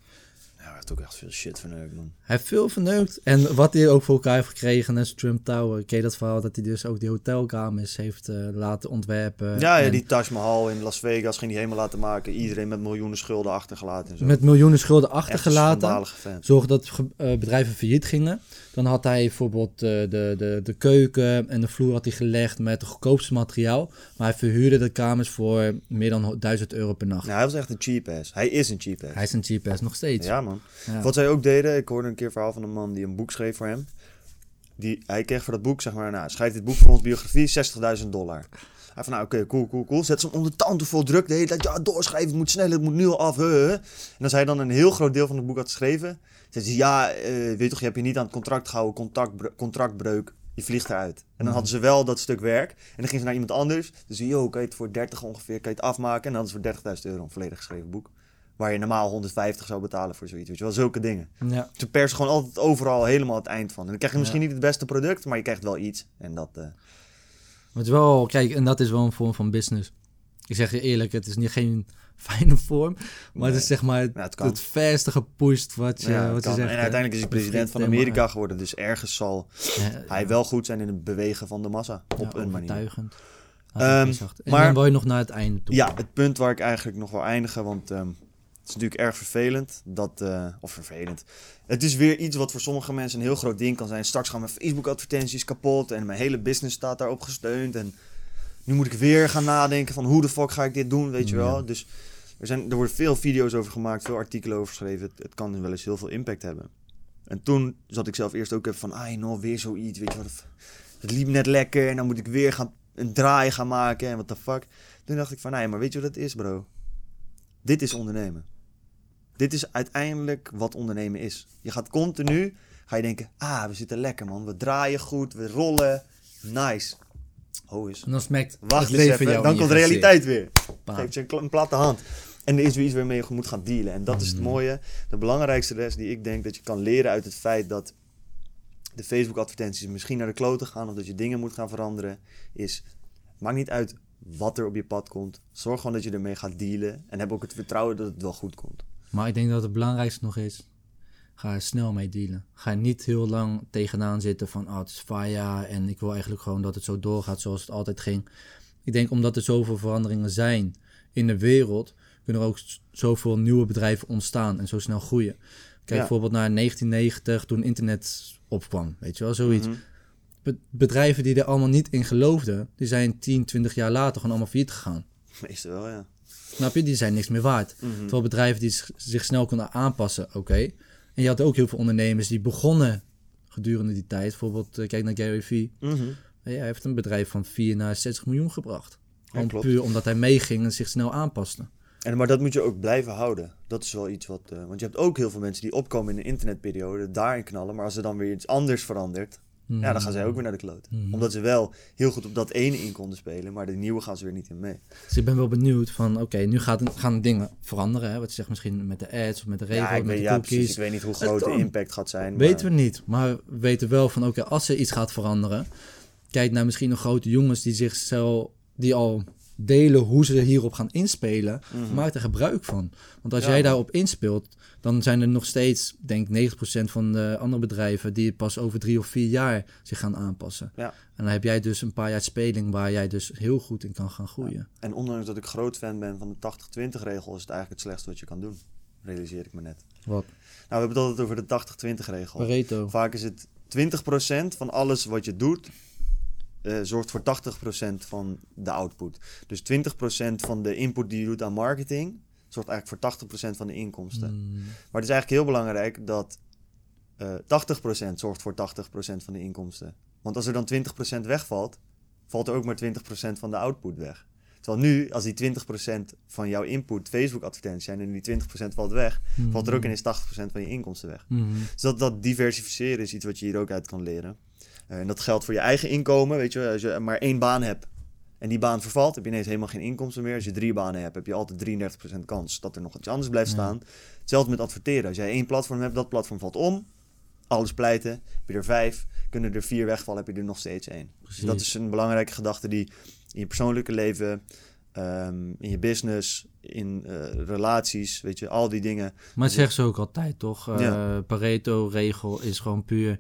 Heeft ook echt veel shit verneukt, man. Hij heeft veel verneukt. En wat hij ook voor elkaar heeft gekregen, als Trump Tower. Ken je dat verhaal dat hij dus ook die hotelkamers heeft eh, laten ontwerpen? Ja, ja, en die Taj Mahal in Las Vegas ging hij helemaal laten maken. Iedereen met miljoenen schulden achtergelaten en zo. Met miljoenen schulden achtergelaten. Zorg dat eh, bedrijven failliet gingen. Dan had hij bijvoorbeeld eh, de, de, de keuken en de vloer had hij gelegd met het goedkoopste materiaal. Maar hij verhuurde de kamers voor meer dan 1000 euro per nacht. Ja, hij was echt een cheap ass. Hij is een cheap ass. Hij is een cheap ass nog steeds. Ja, man. Ja. Wat zij ook deden, ik hoorde een keer een verhaal van een man die een boek schreef voor hem. Die, hij kreeg voor dat boek, zeg maar, nou, schrijf dit boek voor ons biografie, 60.000 dollar. Hij van, nou oké, cool, cool, cool. Zet ze hem onder tanden vol druk de hele tijd. Ja, doorschrijven, het moet sneller, het moet nu al af. hè, hè. En als hij dan een heel groot deel van het boek had geschreven, zei hij, ja, eh, weet je toch, je hebt je niet aan het contract gehouden, contractbre- contractbreuk, je vliegt eruit. En dan Mhm. hadden ze wel dat stuk werk. En dan gingen ze naar iemand anders. Dus yo, kan je het voor 30 ongeveer, kan je het afmaken? En dan hadden ze voor 30.000 euro een volledig geschreven boek. Waar je normaal 150 zou betalen voor zoiets, weet je wel. Zulke dingen. Ja. Ze persen gewoon altijd overal helemaal het eind van. En dan krijg je misschien Ja. niet het beste product, maar je krijgt wel iets. En dat... eh, Maar het is wel, kijk, en dat is wel een vorm van business. Ik zeg je eerlijk, het is niet geen [LAUGHS] fijne vorm, maar het is zeg maar het, Ja, het verste gepusht wat je, ja, wat je zegt. en hè. uiteindelijk is hij president van Amerika geworden. Dus ergens zal Ja, hij wel goed zijn in het bewegen van de massa. Op een manier. Ehm, en maar- dan wil je nog naar het einde toe. Ja, het punt waar ik eigenlijk nog wil eindigen. Want ehm, Het is natuurlijk erg vervelend. Dat, eh, of vervelend. Het is weer iets wat voor sommige mensen een heel groot ding kan zijn. Straks gaan mijn Facebook-advertenties kapot en mijn hele business staat daarop gesteund. En nu moet ik weer gaan nadenken van hoe de fuck ga ik dit doen, weet je wel. Ja. Dus er, zijn, er worden veel video's over gemaakt, veel artikelen over geschreven. Het, het kan wel eens heel veel impact hebben. En toen zat ik zelf eerst ook even van, ah, nou, weer zoiets, weet je wat. Het liep net lekker en dan moet ik weer gaan, een draai gaan maken en wat the fuck. Toen dacht ik van, nee, maar weet je wat het is, bro? Dit is ondernemen. Dit is uiteindelijk wat ondernemen is. Je gaat continu, ga je denken, ah, we zitten lekker, man. We draaien goed, we rollen. Nice. Ho is. En dan smekt Wacht het leven even, dan komt de realiteit weer. Bam. Geeft je een, een platte hand. En er is weer iets waarmee je moet gaan dealen. En dat is het Mhm. mooie. De belangrijkste les die ik denk dat je kan leren uit het feit dat de Facebook-advertenties misschien naar de kloten gaan of dat je dingen moet gaan veranderen, is: maakt niet uit wat er op je pad komt. Zorg gewoon dat je ermee gaat dealen. En heb ook het vertrouwen dat het wel goed komt. Maar ik denk dat het belangrijkste nog is, ga er snel mee dealen. Ga niet heel lang tegenaan zitten van, oh, het is fire en ik wil eigenlijk gewoon dat het zo doorgaat zoals het altijd ging. Ik denk omdat er zoveel veranderingen zijn in de wereld, kunnen er ook zoveel nieuwe bedrijven ontstaan en zo snel groeien. Kijk Ja. bijvoorbeeld naar 1990 toen internet opkwam, weet je wel, zoiets. Mhm. Bedrijven die er allemaal niet in geloofden, die zijn 10, 20 jaar later gewoon allemaal failliet gegaan. Meestal wel, ja. Snap je? Die zijn niks meer waard. Mhm. Terwijl bedrijven die zich- snel konden aanpassen, oké. En je had ook heel veel ondernemers die begonnen gedurende die tijd. Bijvoorbeeld, eh, kijk naar Gary Vee. Mhm. Hij heeft een bedrijf van 4 naar 60 miljoen gebracht. Gewoon puur omdat hij meeging en zich snel aanpaste. En, maar dat moet je ook blijven houden. Dat is wel iets wat. eh, want je hebt ook heel veel mensen die opkomen in de internetperiode, daarin knallen. Maar als er dan weer iets anders verandert, ja, dan gaan zij ook weer naar de kloot. Mhm. Omdat ze wel heel goed op dat ene in konden spelen, maar de nieuwe gaan ze weer niet in mee. Dus ik ben wel benieuwd van, oké, nu gaat, gaan dingen veranderen. Hè? Wat je zegt misschien met de ads of met de regels, ja, ik met weet, de ja, precies. cookies. Ik weet niet hoe groot de impact gaat zijn. Weten maar- we niet, maar we weten wel van oké, als er iets gaat veranderen, kijk naar misschien nog grote jongens die zichzelf, die al delen hoe ze hierop gaan inspelen, Mhm. maak er gebruik van. Want als Ja. jij daarop inspeelt, dan zijn er nog steeds, denk 90% van de andere bedrijven die pas over drie of vier jaar zich gaan aanpassen. Ja. En dan heb jij dus een paar jaar speling waar jij dus heel goed in kan gaan groeien. En ondanks dat ik groot fan ben van de 80-20 regel, is het eigenlijk het slechtste wat je kan doen. Realiseer ik me net. Wat? Nou, we hebben het altijd over de 80-20 regel. Pareto. Vaak is het 20% van alles wat je doet, eh, zorgt voor 80% van de output. Dus 20% van de input die je doet aan marketing, zorgt eigenlijk voor 80% van de inkomsten. Hmm. Maar het is eigenlijk heel belangrijk dat eh 80% zorgt voor 80% van de inkomsten. Want als er dan 20% wegvalt, valt er ook maar 20% van de output weg. Terwijl nu, als die 20% van jouw input Facebook advertenties zijn en die 20% valt weg, valt er ook ineens 80% van je inkomsten weg. Mhm. Dus dat, dat diversificeren is iets wat je hier ook uit kan leren. Eh, en dat geldt voor je eigen inkomen. Weet je, als je maar één baan hebt en die baan vervalt, heb je ineens helemaal geen inkomsten meer. Als je drie banen hebt, heb je altijd 33% kans dat er nog iets anders blijft Ja. staan. Hetzelfde met adverteren. Als jij één platform hebt, dat platform valt om. Alles pleiten. Heb je er vijf, kunnen er vier wegvallen, heb je er nog steeds één. Dus Precies. dat is een belangrijke gedachte die in je persoonlijke leven, ehm, in je business, in eh, relaties, weet je, al die dingen. Maar dat zeggen ze ook altijd, toch? Eh. Pareto-regel is gewoon puur...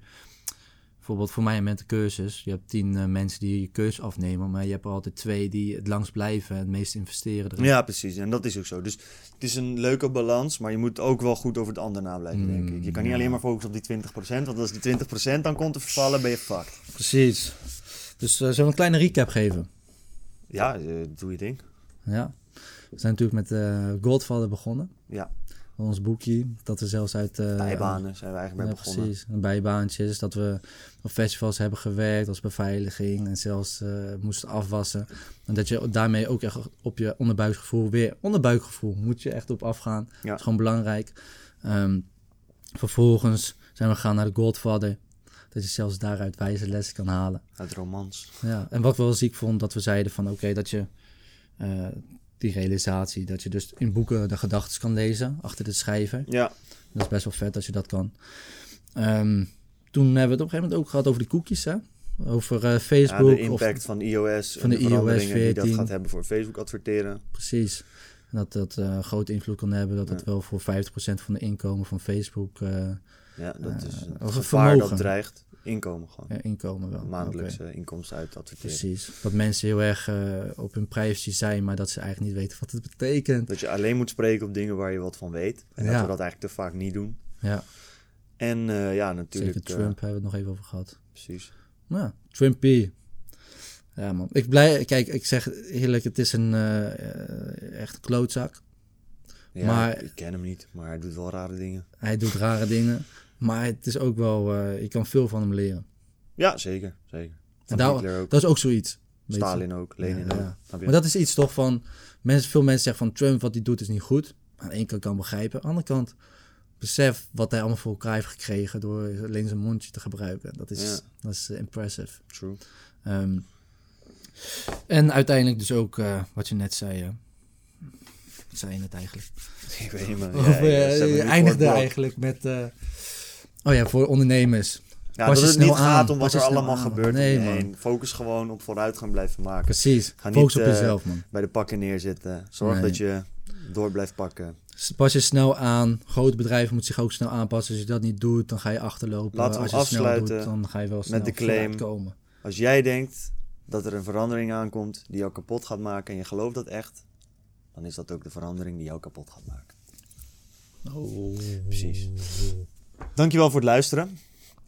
Bijvoorbeeld voor mij met de cursus. Je hebt tien eh, mensen die je cursus afnemen... maar je hebt er altijd twee die het langst blijven... en het meest investeren erin. Ja, precies. En dat is ook zo. Dus het is een leuke balans, maar je moet ook wel goed over het ander na blijven Mm, denken. Je kan niet alleen maar focussen op die 20%, want als die 20% dan komt te vervallen, ben je fucked. Precies. Dus eh, zullen we een kleine recap geven? Ja, eh, doe je ding. Ja. We zijn natuurlijk met Goldfather begonnen. Ja, Ons boekje. Dat we zelfs uit... eh, bijbanen zijn we eigenlijk mee begonnen. precies. Een bijbaantjes. Dat we op festivals hebben gewerkt als beveiliging en zelfs eh, moesten afwassen. En dat je daarmee ook echt op je onderbuikgevoel weer... Onderbuikgevoel moet je echt op afgaan. Ja. Dat is gewoon belangrijk. Ehm, vervolgens zijn we gegaan naar de Godfather. Dat je zelfs daaruit wijze lessen kan halen. Uit romans. Ja, en wat wel ziek vond, dat we zeiden van oké, dat je eh, die realisatie, dat je dus in boeken de gedachten kan lezen achter de schrijver. Ja, Dat is best wel vet als je dat kan. Ehm, toen hebben we het op een gegeven moment ook gehad over de cookies, hè? Over eh, ja Facebook. de impact Of, van iOS van de de, iOS veranderingen die dat 14. gaat hebben voor Facebook adverteren. precies. En dat dat eh, grote invloed kan hebben. Dat Ja. wel voor 50% van de inkomen van Facebook eh, Ja, dat is een of gevaar dat dreigt. Inkomen gewoon. Ja, inkomen wel. Maandelijkse inkomsten uit adverteren. Precies. Dat mensen heel erg eh, op hun privacy zijn, maar dat ze eigenlijk niet weten wat het betekent. Dat je alleen moet spreken op dingen waar je wat van weet. En dat we dat eigenlijk te vaak niet doen. Ja, En eh, ja, natuurlijk. zeker eh, Trump hebben we het nog even over gehad. precies. Nou, Trumpy. Ja man, ik blij. Kijk, ik zeg eerlijk, het is een echt een klootzak. Ja, Maar- ik ken hem niet, maar hij doet wel rare dingen. Hij doet rare dingen, maar het is ook wel, eh, je kan veel van hem leren. Ja, zeker. zeker. Daar- ook. Dat is ook zoiets. Stalin ook. Lenin Ja, ook. ja. Maar dat is iets toch van, mensen, veel mensen zeggen van Trump, wat hij doet is niet goed. Aan de ene kant kan begrijpen, aan de andere kant besef wat hij allemaal voor elkaar heeft gekregen door alleen zijn mondje te gebruiken. Dat is, Ja. dat is eh, impressive. True. Ehm, en uiteindelijk dus ook eh, wat je net zei. eh, wat zei je net eigenlijk? [LAUGHS] Ik weet niet meer. Of, eh, je eindigde eigenlijk met... oh ja, voor ondernemers. Ja, Pas dat het niet gaat aan, om wat er allemaal aan. gebeurt Nee, man. Focus gewoon op vooruitgang blijven maken. Precies. Ga Focus niet, op eh, jezelf, man. Bij de pakken neerzitten. Zorg Nee. dat je door blijft pakken. Pas je snel aan. Grote bedrijven moeten zich ook snel aanpassen. Als je dat niet doet, dan ga je achterlopen. Laten we Als je het snel doet, afsluiten dan ga je wel snel de claim. komen. Als jij denkt dat er een verandering aankomt die jou kapot gaat maken en je gelooft dat echt, dan is dat ook de verandering die jou kapot gaat maken. Oh. Precies. Dankjewel voor het luisteren.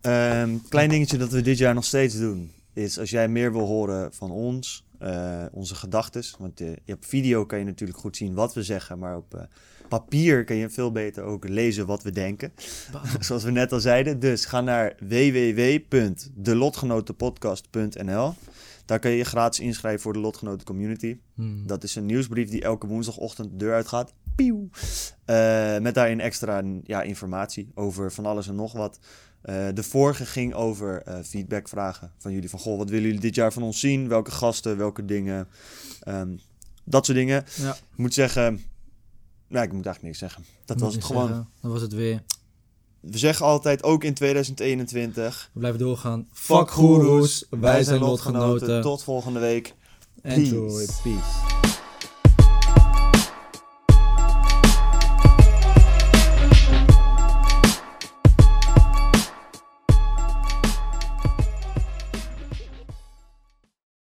Ehm, klein dingetje dat we dit jaar nog steeds doen, is als jij meer wil horen van ons, eh, onze gedachten. Want eh, op video kan je natuurlijk goed zien wat we zeggen, maar op eh, papier kan je veel beter ook lezen wat we denken. [LAUGHS] Zoals we net al zeiden. Dus ga naar www.delotgenotenpodcast.nl. Daar kan je je gratis inschrijven voor de Lotgenoten Community. Hmm. Dat is een nieuwsbrief die elke woensdagochtend de deur uitgaat. Pieuw. Eh, met daarin extra ja, informatie over van alles en nog wat. Eh, de vorige ging over eh, feedbackvragen van jullie. Van, goh, wat willen jullie dit jaar van ons zien? Welke gasten, welke dingen? Ehm, dat soort dingen. Ja, Ik moet zeggen... Nou, ik moet eigenlijk niks zeggen. Dat was het gewoon. zeggen. Dat was het weer. We zeggen altijd, ook in 2021... We blijven doorgaan. Fuck goeroes, wij zijn lotgenoten. Tot volgende week. Enjoy. Peace.